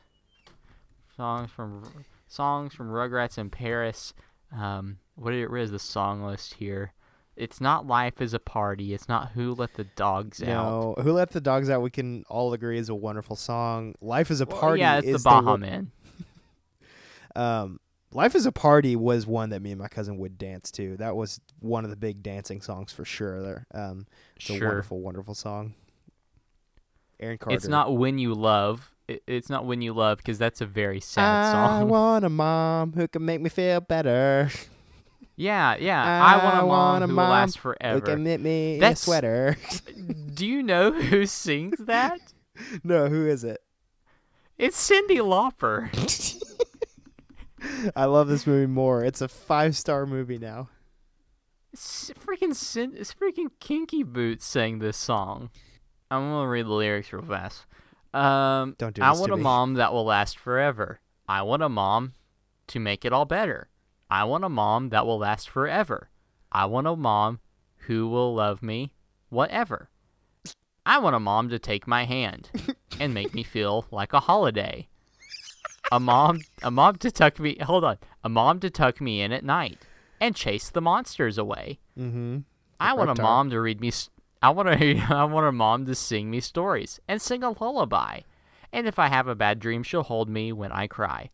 Songs from songs from Rugrats in Paris. Um, what it is the song list here? It's not life is a party. It's not who let the dogs out. no, Who Let the Dogs Out? We can all agree is a wonderful song. Life is a Well, party. yeah, it's the Baja one- Man. Um, Life is a Party was one that me and my cousin would dance to. That was one of the big dancing songs for sure. There, um, it's a wonderful, wonderful song. Aaron Carter. It's not when you love. It, it's not when you love because that's a very sad I song. I want a mom who can make me feel better. yeah, yeah. I, want a mom want a who mom will last Who forever. can knit me That's- a sweater. Do you know who sings that? no, who is it? It's Cyndi Lauper. I love this movie more. It's a five star movie now. S- freaking it's freaking Kinky Boots sang this song. I'm gonna read the lyrics real fast. Um, Don't do I want a me. mom that will last forever. I want a mom to make it all better. I want a mom that will last forever. I want a mom who will love me, whatever. I want a mom to take my hand and make me feel like a holiday. A mom, a mom to tuck me. Hold on, a mom to tuck me in at night and chase the monsters away. Mm-hmm. I want a mom to read me. I want a, I want a mom to sing me stories and sing a lullaby. And if I have a bad dream, she'll hold me when I cry.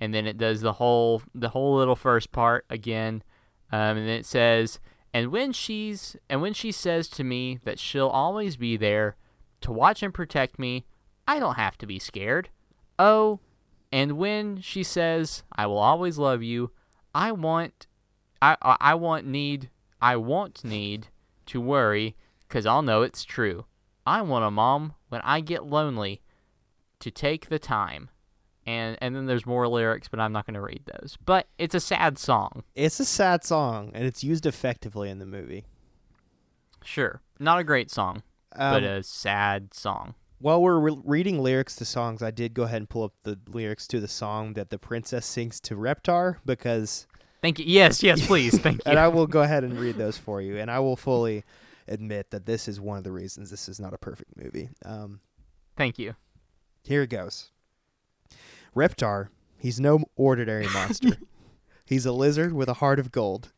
And then it does the whole the whole little first part again, um, and then it says, and when she's and when she says to me that she'll always be there to watch and protect me, I don't have to be scared. Oh, and when she says I will always love you, I want I I, I want need I won't need to worry cuz I'll know it's true. I want a mom when I get lonely to take the time. And and then there's more lyrics, but I'm not going to read those. But it's a sad song. It's a sad song, and it's used effectively in the movie. Sure. Not a great song, Um, but a sad song. while we're re- reading lyrics to songs, I did go ahead and pull up the lyrics to the song that the princess sings to Reptar because, Thank you. Yes, yes, please. Thank you. and I will go ahead and read those for you, and I will fully admit that this is one of the reasons this is not a perfect movie. Um, Thank you. Here it goes. Reptar, he's no ordinary monster. he's a lizard with a heart of gold.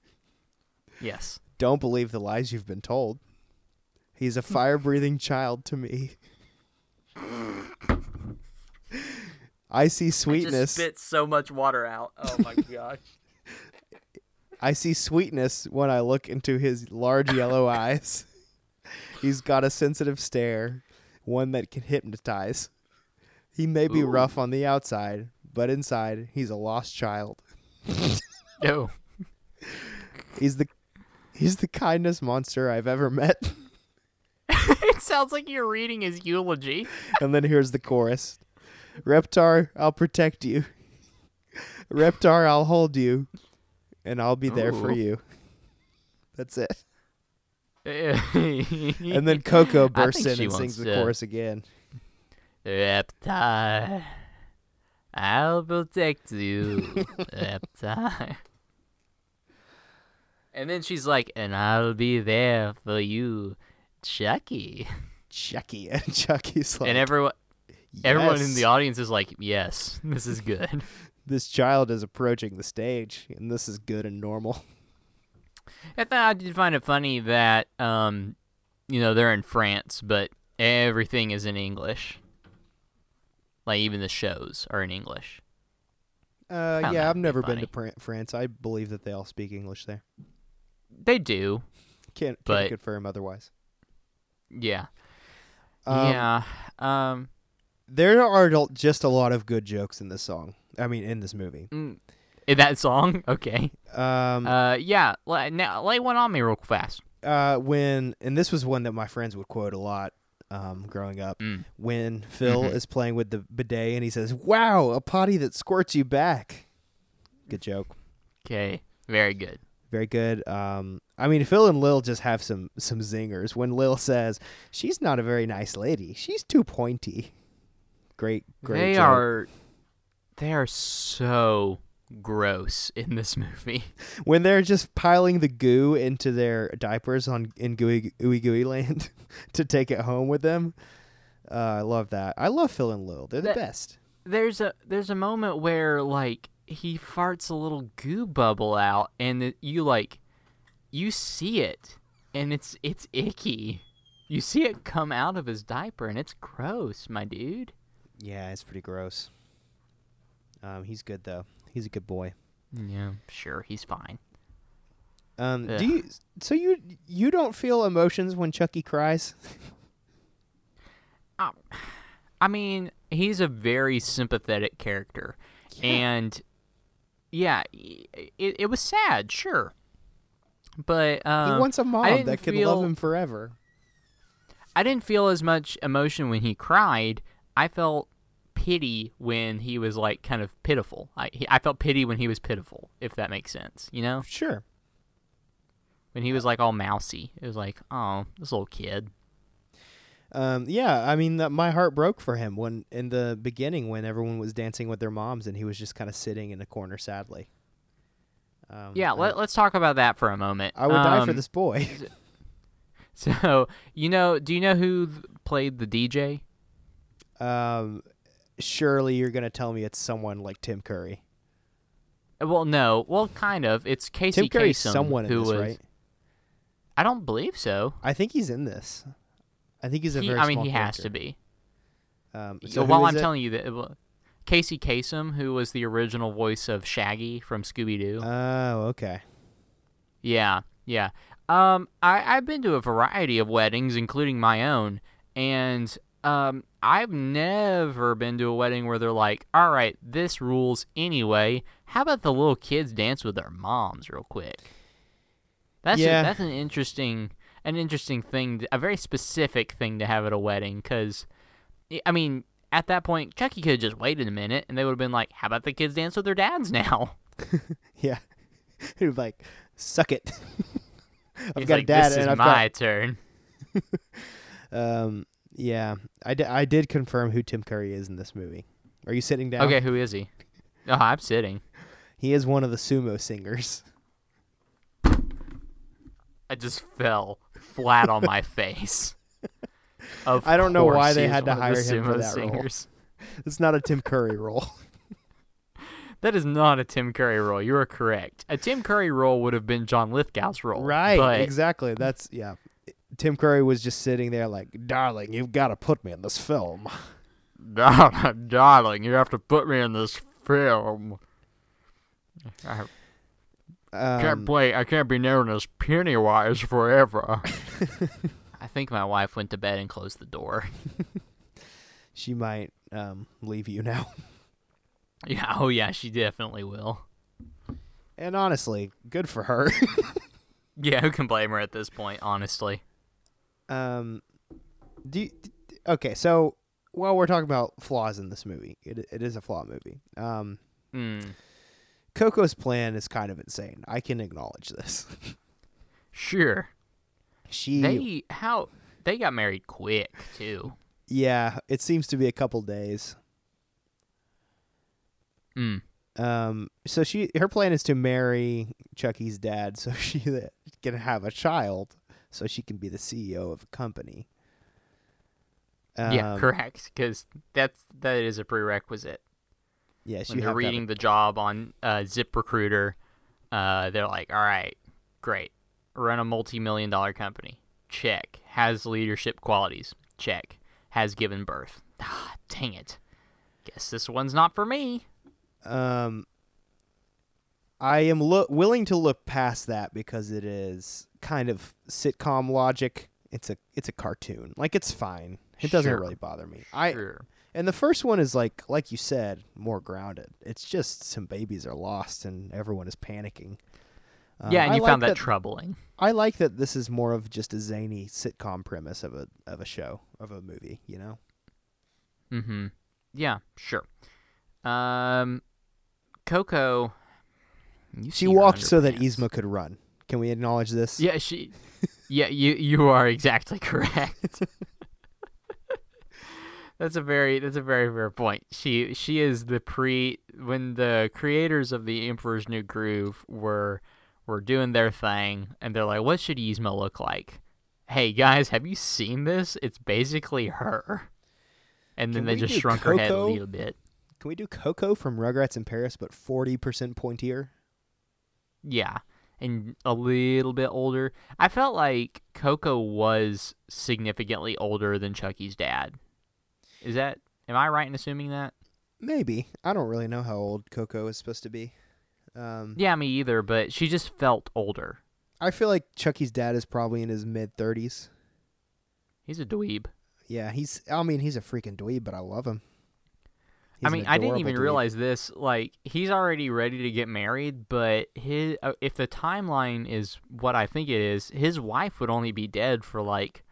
Yes. Don't believe the lies you've been told. He's a fire breathing child to me. I see sweetness. spit so much water out. Oh my gosh. I see sweetness when I look into his large yellow eyes. He's got a sensitive stare, one that can hypnotize. He may be Ooh. rough on the outside, but inside, he's a lost child. No. Oh. He's the he's the kindest monster I've ever met. it sounds like you're reading his eulogy. and then here's the chorus. Reptar, I'll protect you. Reptar, I'll hold you. And I'll be there for you. That's it. and then Coco bursts in and sings the chorus again. Reptile, I'll protect you, Reptile. And then she's like, and I'll be there for you, Chucky. Chucky and Chucky's like and everyone, everyone in the audience is like, yes, this is good. This child is approaching the stage, and this is good and normal. I thought I did find it funny that, um, you know, they're in France, but everything is in English. Like even the shows are in English. Uh, yeah, I've never been to France. I believe that they all speak English there. They do, Can't, can't But- confirm otherwise. yeah, Um, yeah. Um, There are just a lot of good jokes in this song. I mean, in this movie. mm, in that song, okay. Um, Uh, yeah. li- Now lay one on me real fast. uh, when and this was one that my friends would quote a lot um, growing up. Mm. When Phil Mhm. is playing with the bidet and he says, "Wow, a potty that squirts you back." Good joke. Okay, very good. Very good. Um, I mean, Phil and Lil just have some some zingers. When Lil says, "She's not a very nice lady. She's too pointy." Great, great. they joke. are they are so gross in this movie. when they're just piling the goo into their diapers on in gooey ooey gooey land to take it home with them. Uh, I love that. I love Phil and Lil. They're the best. There's a there's a moment where like he farts a little goo bubble out and it, you like you see it and it's it's icky. You see it come out of his diaper and it's gross, my dude. Yeah, it's pretty gross. Um, he's good though. He's a good boy. Yeah, sure, he's fine. Um, Ugh. do you? So you you don't feel emotions when Chucky cries? Um, I mean, he's a very sympathetic character, and yeah, it, it was sad, sure, but um, he wants a mom that can feel- love him forever. I didn't feel as much emotion when he cried. I felt pity when he was like kind of pitiful. I he, I felt pity when he was pitiful, if that makes sense. You know, Sure. when he was like all mousy, it was like, oh, this little kid. Um, yeah, I mean, that my heart broke for him when in the beginning when everyone was dancing with their moms and he was just kind of sitting in a corner sadly. Um, Yeah, I, let, let's talk about that for a moment. I would die for Um, this boy. So you know, do you know who th- played the DJ? um, surely you're gonna tell me it's someone like Tim Curry. Uh, Well, no. Well, kind of. It's Casey Tim Curry's Kasem, someone in this, was. right? I don't believe so. I think he's in this. I think he's a He- very. I mean, he has to be. Um, So so while I'm it? telling you that, wa- Casey Kasem, who was the original voice of Shaggy from Scooby Doo. Oh, okay. yeah, yeah. Um, I I've been to a variety of weddings, including my own, and um, I've never been to a wedding where they're like, "All right, this rules anyway. How about the little kids dance with their moms real quick?" That's a- Yeah. that's an interesting an interesting thing, a very specific thing to have at a wedding, because I mean, at that point, Chucky could have just waited a minute, and they would have been like, "How about the kids dance with their dads now?" Yeah. He'd be like, suck it. I've He's got like, a dad "This is and I've my turn." Um, yeah, I, di- I did confirm who Tim Curry is in this movie. Are you sitting down? Okay, who is he? Oh, I'm sitting. He is one of the sumo singers. I just fell flat on my face. Of I don't know why they had to one the hire him for that role. singers. It's not a Tim Curry role. That is not a Tim Curry role. You are correct. A Tim Curry role would have been John Lithgow's role. right. Exactly. That's yeah. Tim Curry was just sitting there like, "Darling, you've got to put me in this film." darling, you have to put me in this film. I can't Um, play. I can't be known as Pennywise forever. I think my wife went to bed and closed the door. she might um, leave you now. Yeah. Oh yeah. She definitely will. And honestly, good for her. Yeah. Who can blame her at this point? Honestly. Um, do you, okay. So, while we're talking about flaws in this movie. It it is a flaw movie. Um, Hmm. Coco's plan is kind of insane. I can acknowledge this. Sure. She, They how they got married quick too. yeah, it seems to be a couple days. Mm. Um, so she her plan is to marry Chucky's dad, so she can have a child, so she can be the CEO of a company. yeah, Um, correct. Because that's that is a prerequisite. Yeah, she When a- reading the job on uh, ZipRecruiter, uh, they're like, "All right, great, run a multi-million dollar company. Check. Has leadership qualities. Check. Has given birth. Ah, dang it. Guess this one's not for me. um I am lo- willing to look past that because it is kind of sitcom logic. It's a it's a cartoon. Like it's fine. It doesn't Sure. really bother me. I and the first one is like like you said, more grounded. It's just some babies are lost and everyone is panicking. Um, yeah, and I you like found that, troubling. I like that this is more of just a zany sitcom premise of a of a show of a movie. You know. Mm-hmm. Yeah, sure. Um, Coco. you She walked so that. Yzma could run. Can we acknowledge this? Yeah, she. yeah, you you are exactly correct. That's a very that's a very fair point. She she is the pre when the creators of the Emperor's New Groove were were doing their thing and they're like, what should Yzma look like? Hey guys, have you seen this? It's basically her. And then Can they just shrunk her head a little bit. Can we do Coco from Rugrats in Paris, but forty percent pointier? Yeah. And a little bit older. I felt like Coco was significantly older than Chucky's dad. Is that am I right in assuming that? Maybe. I don't really know how old Coco is supposed to be. Um, Yeah, me either, but she just felt older. I feel like Chucky's dad is probably in his mid thirties. He's a dweeb. Yeah, he's. I mean, he's a freaking dweeb, but I love him. I He's an mean, I didn't even dweeb. realize this. Like, he's already ready to get married, but his uh, if the timeline is what I think it is, his wife would only be dead for like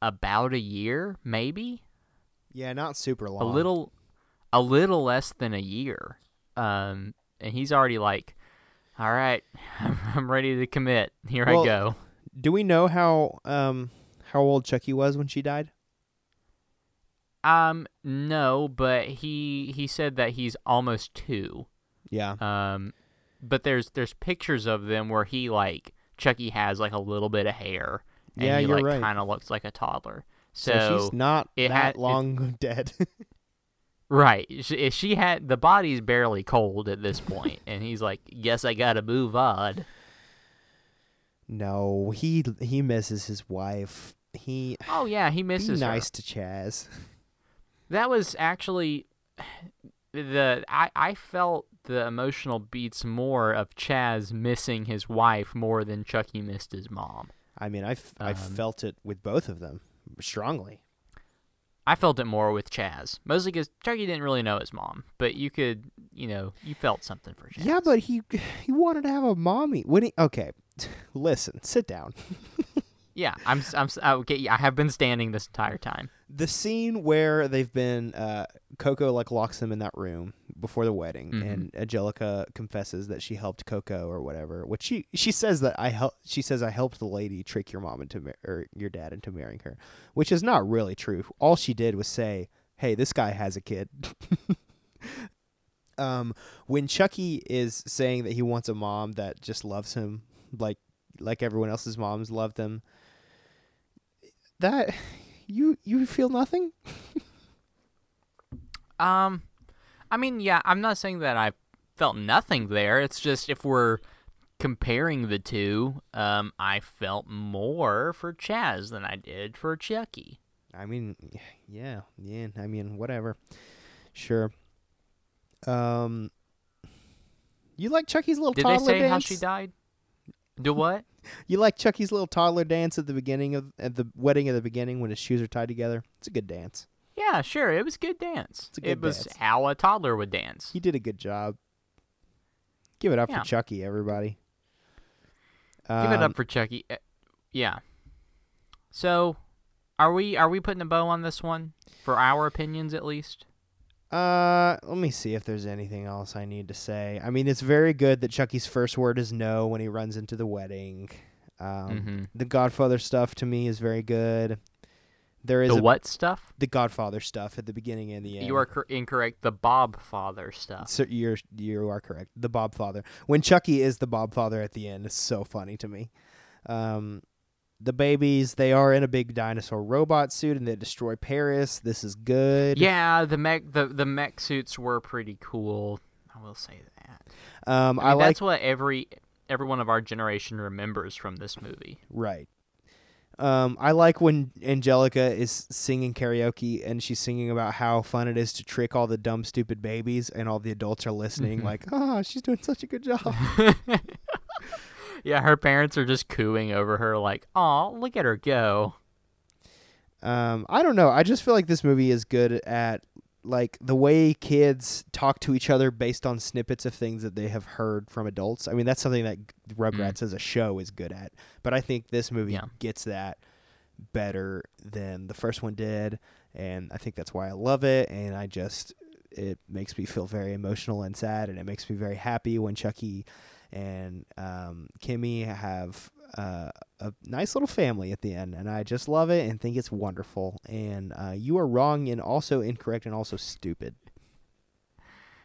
about a year, maybe Yeah, not super long. a little, a little less than a year. Um, and he's already like, "All right, I'm ready to commit. Here Well, I go." Do we know how um how old Chucky was when she died? Um, no, but he he said that he's almost two. Yeah. Um, but there's there's pictures of them where he like Chucky has like a little bit of hair, and Yeah, he you're like right. kind of looks like a toddler. So, So, she's not it that had- it- long dead. right, she, she had the body's barely cold at this point, and he's like, "Guess I gotta move on." no, he he misses his wife. He Oh yeah, he be misses her. nice to Chaz. That was actually the I I felt the emotional beats more of Chaz missing his wife more than Chucky missed his mom. I mean, I f- I Um, felt it with both of them strongly. I felt it more with Chaz, mostly because Chucky didn't really know his mom, but you could, you know, you felt something for Chaz. Yeah, but he he wanted to have a mommy. When he okay, listen, sit down. yeah, I'm, I'm, okay. yeah, I have been standing this entire time. The scene where they've been uh, Coco like locks them in that room before the wedding, Mhm. and Angelica confesses that she helped Coco or whatever. Which she she says that I help. She says I helped the lady trick your mom into mar- or your dad into marrying her, which is not really true. All she did was say, "Hey, this guy has a kid." um, when Chucky is saying that he wants a mom that just loves him like like everyone else's moms loved him, that you you feel nothing? Um, I mean, yeah, I'm not saying that I felt nothing there. It's just if we're comparing the two, um, I felt more for Chaz than I did for Chucky. I mean, yeah, yeah. I mean, whatever. Sure. Um, you like Chucky's little Did they say dance? how she died? Do what? You like Chucky's little toddler dance at the beginning of at the wedding at the beginning when his shoes are tied together. It's a good dance. Yeah, sure. It was good dance. It's a good it was dance. how a toddler would dance. He did a good job. Give it up Yeah. for Chucky, everybody. Give it Um, up for Chucky. Uh, Yeah. So, are we are we putting a bow on this one for our opinions at least? Uh, let me see if there's anything else I need to say. I mean, it's very good that Chucky's first word is no when he runs into the wedding. Um, Mhm. The Godfather stuff to me is very good. There is The a, what stuff? the Godfather stuff at the beginning and the end. You are cor- incorrect. The Bob Father stuff. So you're you are correct. The Bob Father. When Chucky is the Bob Father at the end, is so funny to me. Um, the babies they are in a big dinosaur robot suit and they destroy Paris. This is good. Yeah, the mech the the mech suits were pretty cool. I will say that. Um, I, I, mean, like that's what every everyone of our generation remembers from this movie. right. Um, I like when Angelica is singing karaoke and she's singing about how fun it is to trick all the dumb, stupid babies, and all the adults are listening, Mhm. like, "Ah, she's doing such a good job." yeah, her parents are just cooing over her, like, "Aw, look at her go." Um, I don't know. I just feel like this movie is good at like the way kids talk to each other based on snippets of things that they have heard from adults. I mean, that's something that Rugrats as a show is good at. But I think this movie Yeah. gets that better than the first one did, and I think that's why I love it. And I just it makes me feel very emotional and sad, and it makes me very happy when Chucky and um, Kimi have uh, a nice little family at the end, and I just love it and think it's wonderful. And uh, you are wrong and also incorrect and also stupid.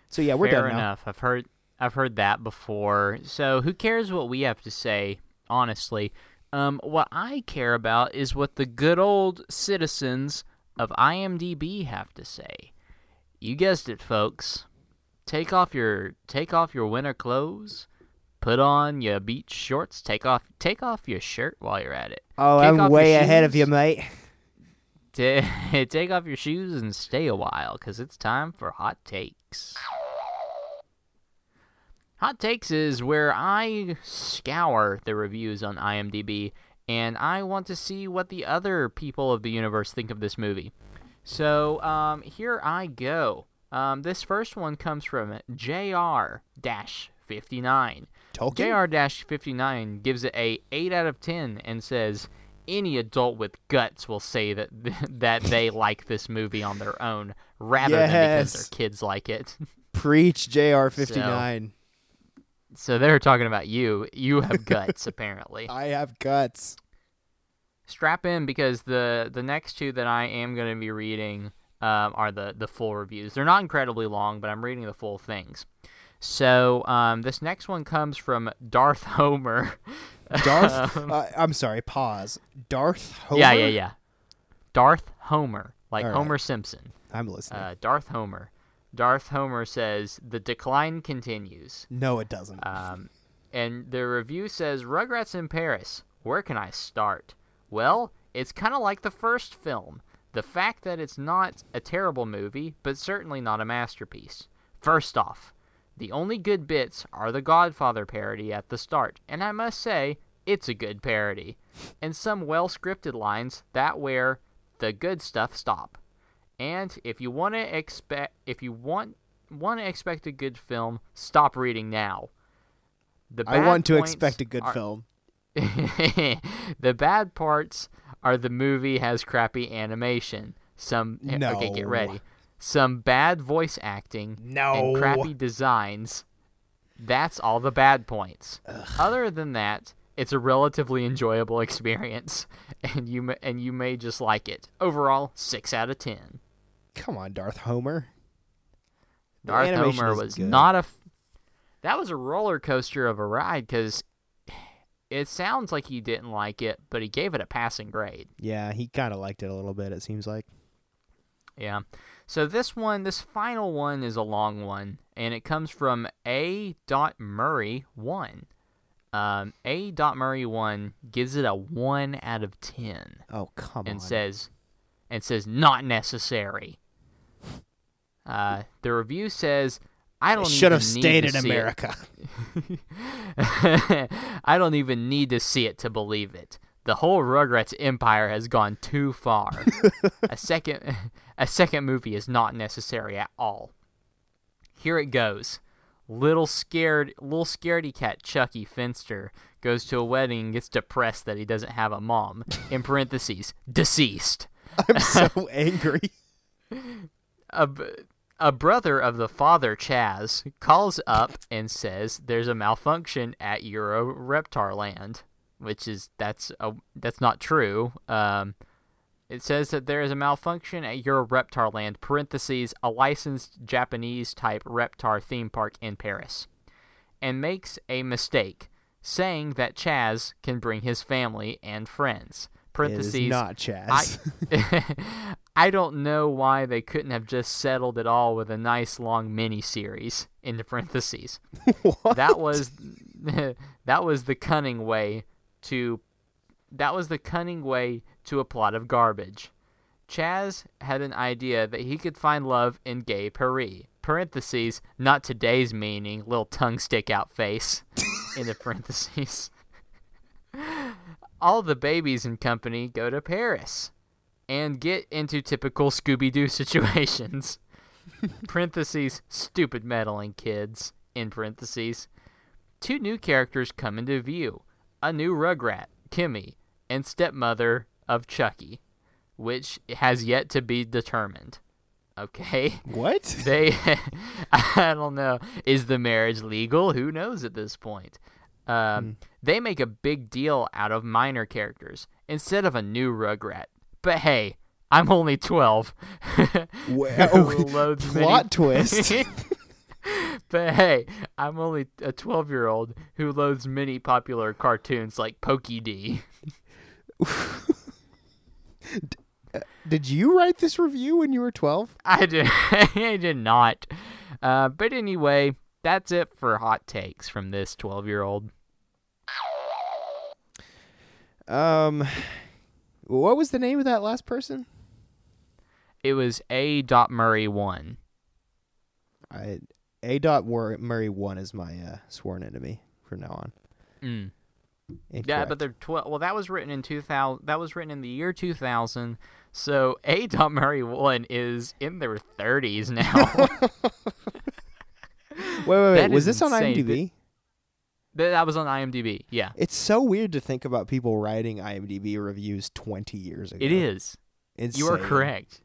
So yeah, we're Fair done now. enough. I've heard I've heard that before. So who cares what we have to say? Honestly, um, what I care about is what the good old citizens of IMDb have to say. You guessed it, folks. Take off your take off your winter clothes. Put on your beach shorts. Take off take off your shirt while you're at it. Oh, Kick I'm way ahead of you, mate. Ta- take off your shoes and stay a while because it's time for hot takes. Hot takes is where I scour the reviews on IMDb and I want to see what the other people of the universe think of this movie. So um, here I go. Um, this first one comes from JR 59. Tolkien. JR 59 gives it a 8 out of 10 and says any adult with guts will say that that they like this movie on their own rather than because their kids like it. Preach, Jr. Fifty nine. so they're talking about you. You have guts apparently. I have guts. Strap in because the the next two that I am going to be reading um, are the the full reviews. They're not incredibly long, but I'm reading the full things. So um, this next one comes from Darth Homer. Darth. Um, uh, I'm sorry. Pause. Darth Homer. Yeah, yeah, yeah. Darth Homer, like right. Homer Simpson. I'm listening. Uh, Darth Homer. Darth Homer says the decline continues. no, it doesn't. Um, and the review says Rugrats in Paris. Where can I start? Well, it's kind of like the first film. The fact that it's not a terrible movie, but certainly not a masterpiece. First off, the only good bits are the Godfather parody at the start, and I must say, it's a good parody. And some well scripted lines that where the good stuff stop. And if you want to expect if you want want to expect a good film, stop reading now. The I want to expect a good are- film. the bad parts are the movie has crappy animation. Some eh, okay, get ready. Some bad voice acting No. and crappy designs. That's all the bad points. Other than that, it's a relatively enjoyable experience, and you may, and you may just like it. Overall, six out of ten. Come on, Darth Homer. Darth Homer was good. not a. F- that was a roller coaster of a ride because it sounds like he didn't like it, but he gave it a passing grade. Yeah, he kind of liked it a little bit. It seems like. Yeah. So this one, this final one is a long one, and it comes from A. Murray one. Um, A. Murray one gives it a one out of ten, Oh come and on. says, and says not necessary. Uh, the review says, I don't should have stayed in. America. I don't even need to see it to believe it. The whole Rugrats empire has gone too far. a second a second movie is not necessary at all. Here it goes. Little scared little scaredy cat Chucky Finster goes to a wedding and gets depressed that he doesn't have a mom. In parentheses, deceased. I'm so angry. a, a brother of the father, Chaz, calls up and says there's a malfunction at Euro Reptar Land, which is that's a, that's not true. Um, it says that there is a malfunction at Euro Reptar Land (parentheses a licensed Japanese type Reptar theme park in Paris), and makes a mistake, saying that Chaz can bring his family and friends. It is Parentheses not Chaz. I, I don't know why they couldn't have just settled it all with a nice long mini series. Into parentheses. what? That was that was the cunning way to that was the cunning way to a plot of garbage. Chaz had an idea that he could find love in gay Paris. Parentheses, not today's meaning, little tongue stick out face. in the parentheses. All the babies and company go to Paris and get into typical Scooby Doo situations. parentheses, stupid meddling kids. In parentheses. Two new characters come into view a new Rugrat, Kimi, and stepmother of Chucky, which has yet to be determined. Okay? what? They, I don't know. Is the marriage legal? Who knows at this point? Um, Hmm. They make a big deal out of minor characters instead of a new Rugrat. But hey, I'm only 12. Well, Who loads many- plot twist. but hey, I'm only a 12 year old who loads many popular cartoons like Pokey D. Did you write this review when you were 12? I did, I did not. Uh, but anyway, that's it for hot takes from this 12 year old. Um, what was the name of that last person? It was A. Dot Murray 1. I A. Dot Mur- Murray one is my uh, sworn enemy from now on. Mm. Yeah, but they're 12. Well, that was written in 2000. That was written in the year 2000. So A. Dot Murray 1 is in their 30s now. wait, wait, wait. Was is this on. IMDb? That that was on IMDb. Yeah, It's so weird to think about people writing IMDb reviews 20 years ago. it is. You are correct.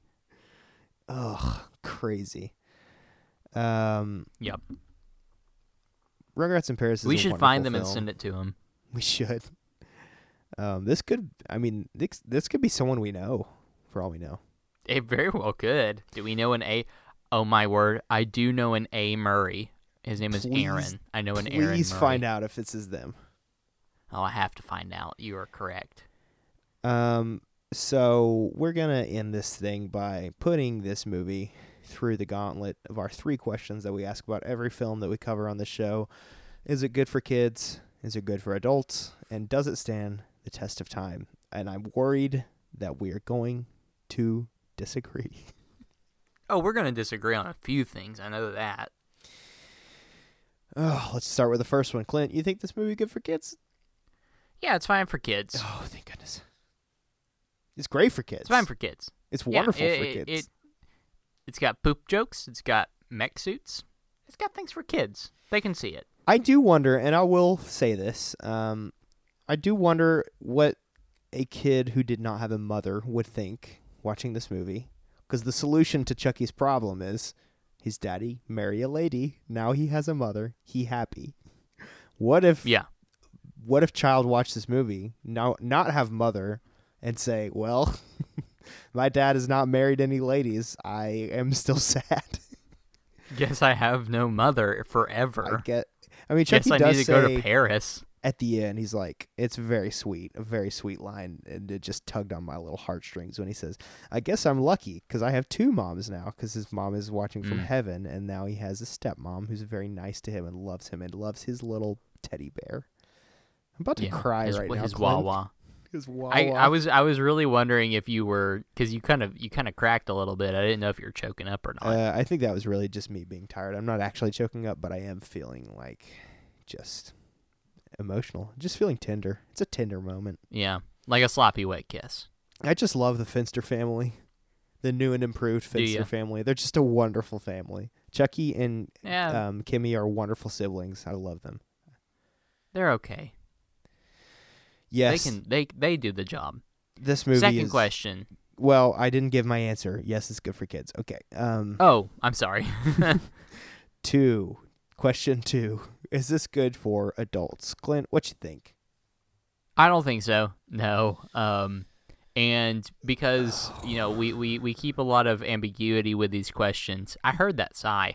Ugh, crazy. Um, Yep. Rugrats in Paris is We should find them and send it to him. We should. Um, this could, I mean, this, this could be someone we know, for all we know. It very well could. Do we know an A? Oh my word! I do know an A Murray. His name is Aaron. I know an Aaron. Please find out if this is them. Oh, I have to find out. You are correct. Um, so we're gonna end this thing by putting this movie through the gauntlet of our three questions that we ask about every film that we cover on the show. Is it good for kids? Is it good for adults? And does it stand the test of time? And I'm worried that we are going to disagree. Oh, we're gonna disagree on a few things. I know that. Oh, let's start with the first one. Clint, you think this movie good for kids? Yeah, it's fine for kids. Oh, thank goodness. It's great for kids. It's fine for kids. It's Yeah, wonderful it, for it- kids. It, it's got poop jokes. It's got mech suits. It's got things for kids. They can see it. I do wonder, and I will say this: um, I do wonder what a kid who did not have a mother would think watching this movie. Because the solution to Chuckie's problem is his daddy marry a lady. Now he has a mother. He happy. What if? Yeah. What if child watch this movie now not have mother and say, "Well, my dad has not married any ladies. I am still sad." Guess I have no mother I forever. get. I mean, Chuckie I does need to say go to Paris. at the end, he's like, it's very sweet, a very sweet line, and it just tugged on my little heartstrings when he says, "I guess I'm lucky because I have two moms now because his mom is watching from Mm. heaven, and now he has a stepmom who's very nice to him and loves him and loves his little teddy bear." I'm about to Yeah, cry his, right his now. Clint. Wawa. His I. I was I was really wondering if you were because you kind of you kind of cracked a little bit. I didn't know if you were choking up or not. Uh, I think that was really just me being tired. I'm not actually choking up, but I am feeling like just emotional, just feeling tender. It's a tender moment. yeah, like a sloppy wet kiss. I just love the Finster family, the new and improved Finster family. They're just a wonderful family. Chuckie and Yeah, um, Kimi are wonderful siblings. I love them. they're okay. Yes, They can they they do the job. this movie Second is. question. Well, I didn't give my answer. Yes, it's good for kids. Okay. Um, Oh, I'm sorry. two. Question two: Is this good for adults? Clint, what you think? I don't think so. No. Um and because, you know, we, we, we keep a lot of ambiguity with these questions. I heard that sigh.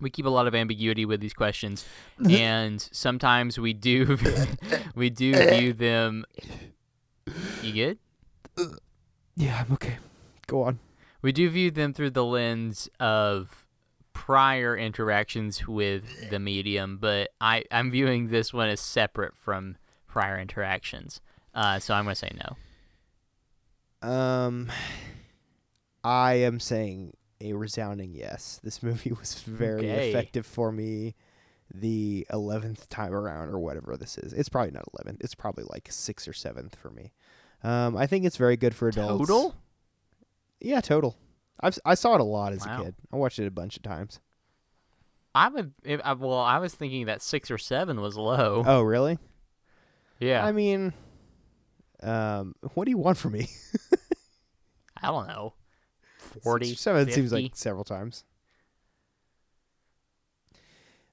We keep a lot of ambiguity with these questions and sometimes we do we do view them You good? Yeah, I'm okay. Go on. We do view them through the lens of prior interactions with the medium, but I, I'm viewing this one as separate from prior interactions. Uh, so I'm going to say no. Um, I am saying a resounding yes. This movie was very Okay. effective for me the 11th time around or whatever this is. It's probably not 11th. It's probably like 6th or 7th for me. Um, I think it's very good for adults. Total? Yeah, total. I've I saw it a lot as Wow. a kid. I watched it a bunch of times. I would. If, I, well, I was thinking that six or seven was low. Oh, really? yeah. I mean, um, what do you want from me? I don't know. Six or 40, seven seems like several times.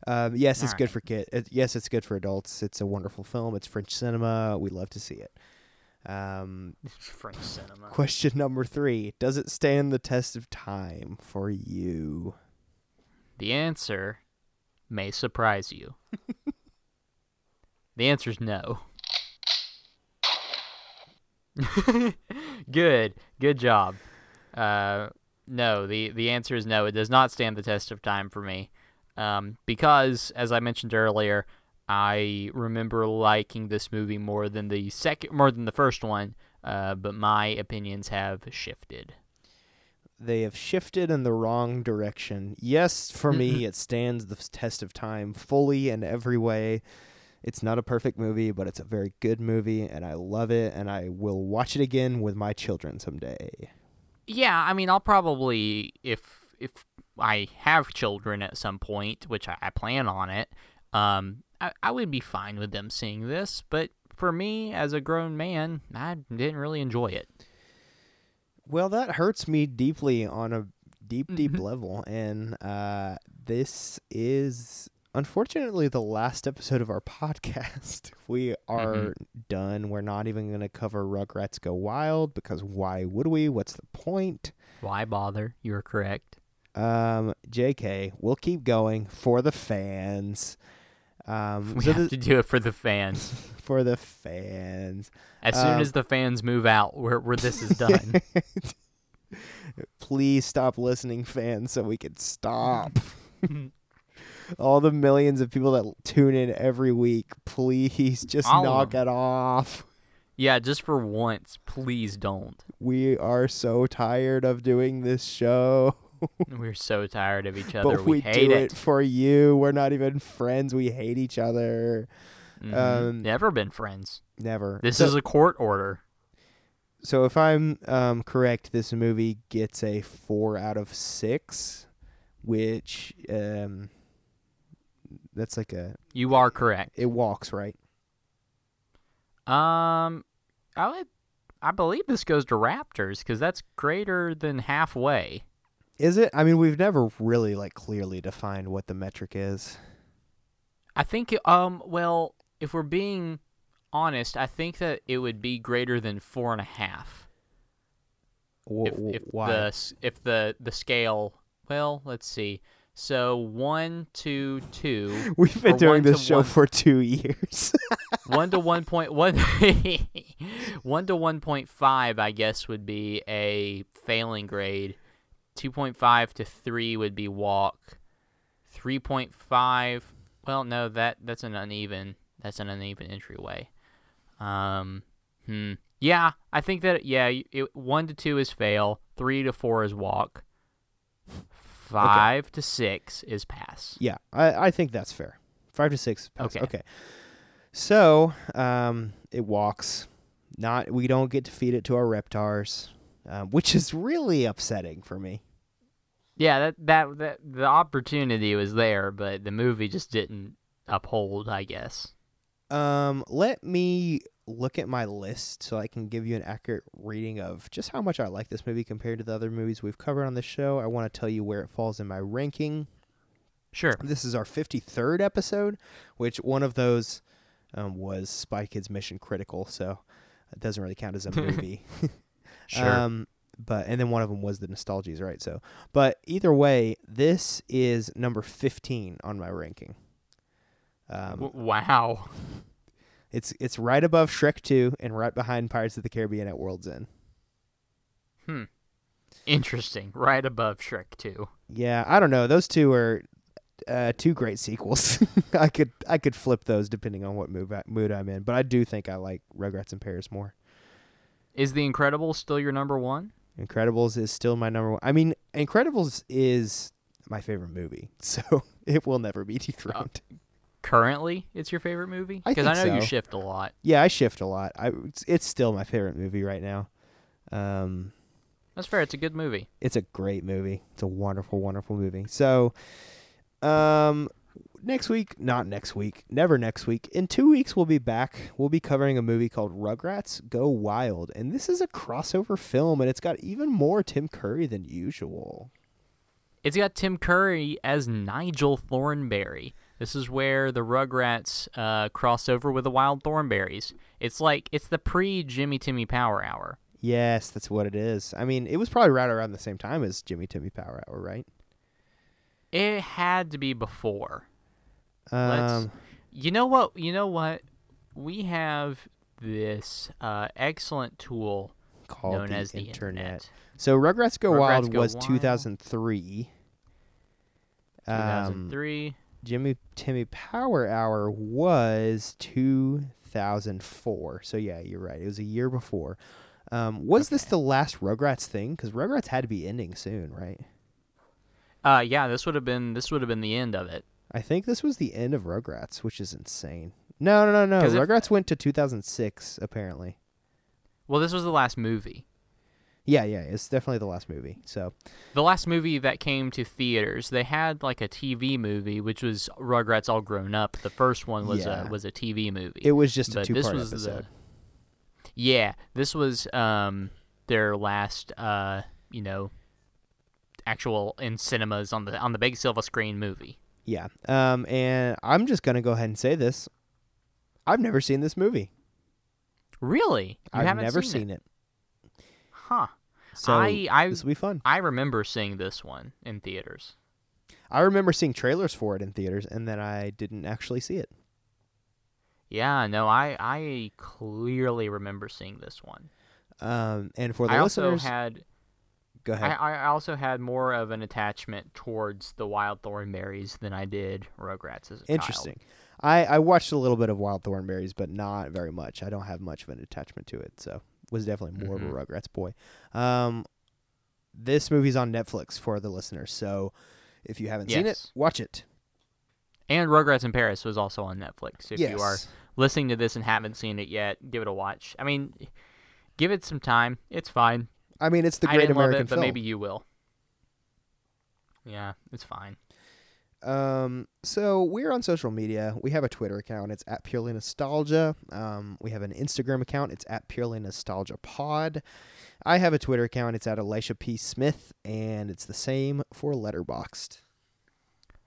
Um, yes, it's good for kids. It, yes, it's good for adults. It's a wonderful film. It's French cinema. We love to see it. Um, French cinema. question number three: Does it stand the test of time for you? The answer may surprise you. the answer is no. good, good job. Uh, no, the the answer is no. It does not stand the test of time for me, um, because as I mentioned earlier, I remember liking this movie more than the second, more than the first one. Uh, but my opinions have shifted. They have shifted in the wrong direction. Yes, for me, it stands the test of time fully in every way. It's not a perfect movie, but it's a very good movie, and I love it, and I will watch it again with my children someday. Yeah, I mean, I'll probably if if I have children at some point, which I, I plan on it. Um, I, I would be fine with them seeing this, but for me as a grown man, I didn't really enjoy it. Well, that hurts me deeply on a deep, deep level, and uh, this is unfortunately the last episode of our podcast. We are done. We're not even going to cover Rugrats Go Wild because why would we? What's the point? Why bother? You're correct. Um, JK, we'll keep going for the fans. Um, We so have the- to do it for the fans. for the fans. As soon Um, as the fans move out, where where this is done. Please stop listening, fans, so we can stop. All the millions of people that tune in every week, please just knock it off. yeah, just for once, please don't. We are so tired of doing this show, We're so tired of each other. but we, we, hate it. it for you. We're not even friends. We hate each other. Mhm. um, Never been friends. Never. This So- is a court order. So if I'm um, correct, this movie gets a four out of six, which um, that's like a You are correct. it walks right. Um, I would, I believe this goes to Reptars because that's greater than halfway. Is it? I mean, we've never really like clearly defined what the metric is. I think. Um, well, if we're being honest, I think that it would be greater than four and a half. If, if why? the if the the scale. Well, let's see. So one, two, two. We've been doing this show one- for two years. one to one point one one to one point five I guess would be a failing grade. Two point five to three would be walk. Three point five well no that that's an uneven that's an uneven entryway. Um hmm. Yeah, I think that yeah, it, one to two is fail, three to four is walk. Five to six is pass. yeah, I, I think that's fair. Five to six. Pass. Okay. Okay. So um, it walks. Not we don't get to feed it to our reptars, um, which is really upsetting for me. Yeah, that, that that the opportunity was there, but the movie just didn't uphold, I guess. Um, let me look at my list so I can give you an accurate reading of just how much I like this movie compared to the other movies we've covered on the show. I want to tell you where it falls in my ranking. Sure. This is our 53rd episode, which one of those um, was Spy Kids Mission Critical, so it doesn't really count as a movie. Sure. Um, but and then one of them was the nostalgies, right? So, but either way, this is number 15 on my ranking. Um, wow. it's it's right above Shrek 2 and right behind Pirates of the Caribbean at World's End. Hmm. Interesting. Right above Shrek 2. Yeah, I don't know. Those two are uh, two great sequels. I could I could flip those depending on what mood I, mood I'm in, but I do think I like Rugrats in Paris more. Is The Incredibles still your number one? Incredibles is still my number one. I mean, Incredibles is my favorite movie, so it will never be dethroned. Currently, it's your favorite movie? Because I, think know you shift a lot. yeah, I shift a lot. I it's, it's still my favorite movie right now. Um, That's fair. It's a good movie. it's a great movie. It's a wonderful, wonderful movie. So, um, next week, not next week, never next week. In two weeks, we'll be back. We'll be covering a movie called Rugrats Go Wild, and this is a crossover film, and it's got even more Tim Curry than usual. It's got Tim Curry as Nigel Thornberry. This is where the Rugrats uh, cross over with the Wild Thornberries. It's like it's the pre Jimmy Timmy Power Hour. Yes, that's what it is. I mean, it was probably right around the same time as Jimmy Timmy Power Hour, right? It had to be before. Let's- Um, You know what? You know what? We have this uh, excellent tool called known the as the internet. internet. So Rugrats Go Rugrats Wild Go was Wild. 2003. Um, 2003. Jimmy Timmy Power Hour was 2004. So yeah, you're right. It was a year before. Um, was this the last Rugrats thing? Because Rugrats had to be ending soon, right? Uh, yeah, this would have been this would have been the end of it. I think this was the end of Rugrats, which is insane. No, no, no, no. 'Cause if- Rugrats went to 2006, apparently. Well, this was the last movie. Yeah, yeah, it's definitely the last movie. So The last movie that came to theaters, they had like a TV movie, which was Rugrats All Grown Up. The first one was Yeah. a was a TV movie. it was just a but two this part was episode. the yeah. This was um their last uh you know actual in cinemas on the on the big silver screen movie. Yeah. Um, and I'm just gonna go ahead and say this. I've never seen this movie. Really, you I've haven't never seen, seen it? it. Huh? So I I this will be fun. I remember seeing this one in theaters. I remember seeing trailers for it in theaters, and then I didn't actually see it. Yeah, no, I I clearly remember seeing this one. Um, and for the I also listeners, had go ahead. I also had more of an attachment towards the Wild Thornberries than I did Rugrats as a Interesting. I, I watched a little bit of Wild Thornberries, but not very much. I don't have much of an attachment to it, so was definitely more Mhm. of a Rugrats boy. Um, this movie's on Netflix for the listeners, so if you haven't seen it, watch it. And Rugrats in Paris was also on Netflix. If you are listening to this and haven't seen it yet, give it a watch. I mean, give it some time. It's fine. I mean, it's the Great American it, but maybe you will. Yeah, it's fine. Um, so we're on social media. We have a Twitter account. It's at Purely Nostalgia. Um, we have an Instagram account. It's at Purely Nostalgia Pod. I have a Twitter account. It's at Elisha P Smith, and it's the same for Letterboxd.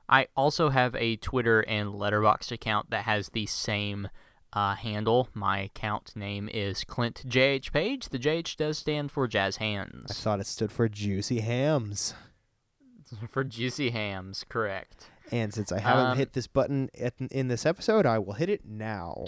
I also have a Twitter and Letterboxd account that has the same uh, handle. My account name is Clint JH Page. The JH does stand for Jazz Hands. I thought it stood for Juicy Hams. for Juicy Hams, correct. And since I haven't Um, hit this button at, in this episode, I will hit it now.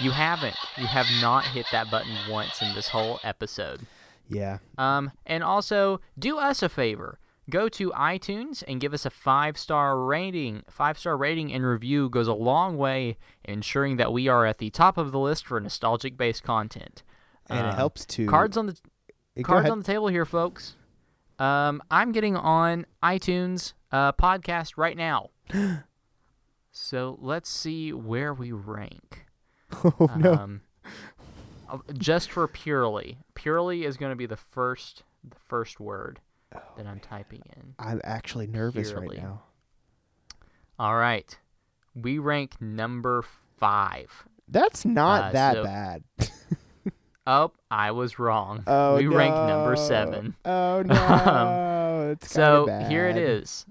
You haven't. You have not hit that button once in this whole episode. Yeah. Um, and also, do us a favor. Go to iTunes and give us a five star rating. Five star rating and review goes a long way ensuring that we are at the top of the list for nostalgic based content. And it Um, helps to Cards on the cards on the table here, folks. Um, I'm getting on iTunes uh, podcast right now. so let's see where we rank. oh no. Um, uh, just for purely, purely is going to be the first, the first word that I'm typing in. I'm actually nervous purely. right now. All right, we rank number five. That's not Uh, that so- bad. Oh, I was wrong. Oh we no. rank number seven. Oh no. Um, it's So kinda here it is,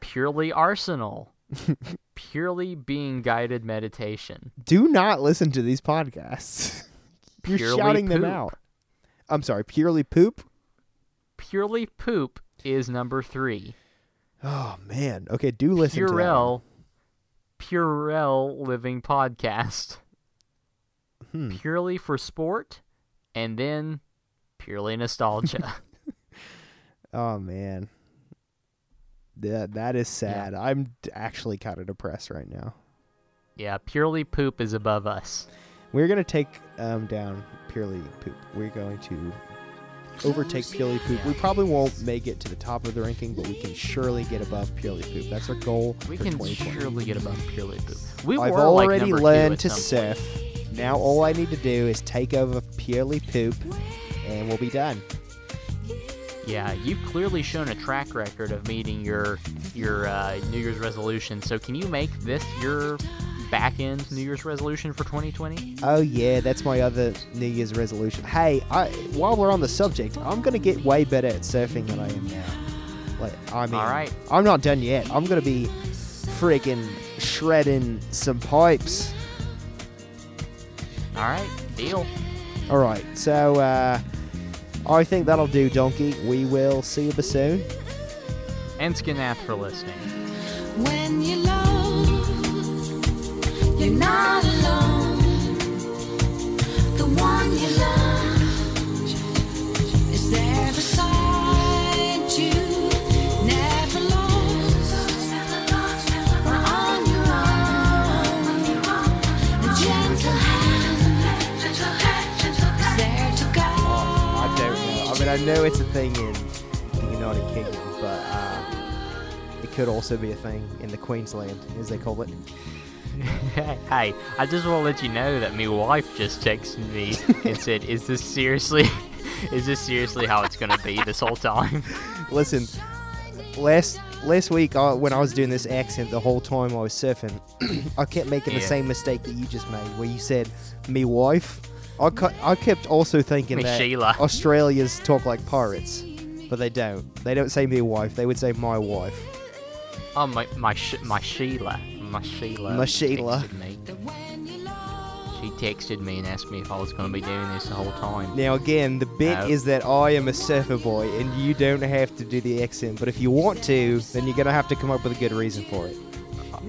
Purely Arsenal. purely being guided meditation. Do not listen to these podcasts. You're Purely shouting them out. I'm sorry, purely poop. Purely poop is number three. Oh man. Okay, do listen to that. one. Purell, Purell Living Podcast. Hmm. Purely for sport, and then purely nostalgia. Oh man. That that is sad. I'm actually kind of depressed right now. yeah, purely poop is above us. We're gonna take um, down purely poop. We're going to overtake purely poop. We probably won't make it to the top of the ranking, but we can surely get above purely poop. That's our goal. We can 2020. surely get above purely poop. We I've were like already number two to point. Now all I need to do is take over purely poop, and we'll be done. Yeah, you've clearly shown a track record of meeting your your uh, New Year's resolution. So can you make this your back end New Year's resolution for 2020? Oh yeah, that's my other New Year's resolution. Hey, I, while we're on the subject, I'm gonna get way better at surfing than I am now. Like, I mean, All right. I'm not done yet. I'm gonna be freaking shredding some pipes. All right, deal. All right, so uh, I think that'll do, Donkey. We will see you soon. And Skinath for listening. When you love, you're not alone. Know. I know it's a thing in the United Kingdom, but uh, it could also be a thing in the Queensland, as they call it. hey, I just want to let you know that my wife just texted me and said, "Is this seriously? Is this seriously how it's gonna be this whole time?" Listen, last last week uh, when I was doing this accent the whole time I was surfing, I kept making the same mistake that you just made, where you said "me wife." I, cu- I kept also thinking that Sheila. Australians talk like pirates, but they don't. They don't say "me wife." They would say "my wife." Oh my my sh- my Sheila, my Sheila, My Sheila. texted me. She texted me and asked me if I was gonna be doing this the whole time. Now again, the bit No. is that I am a surfer boy, and you don't have to do the accent. But if you want to, then you're gonna have to come up with a good reason for it.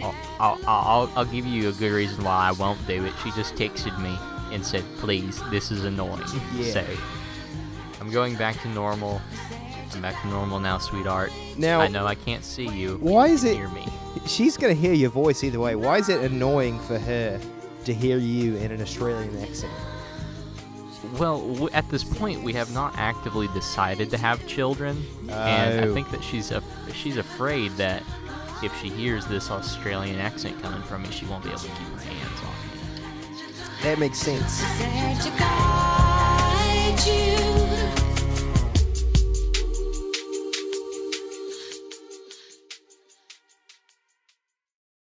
I'll, I'll, I'll, I'll give you a good reason why I won't do it. She just texted me and said, please, this is annoying. Yeah. So, I'm going back to normal. I'm back to normal now, sweetheart. Now- I know I can't see you. Why is it- Hear me. She's gonna hear your voice either way. Why is it annoying for her to hear you in an Australian accent? Well, w- at this point, we have not actively decided to have children, and Oh. I think that she's af- she's afraid that if she hears this Australian accent coming from me, she won't be able to keep That makes sense.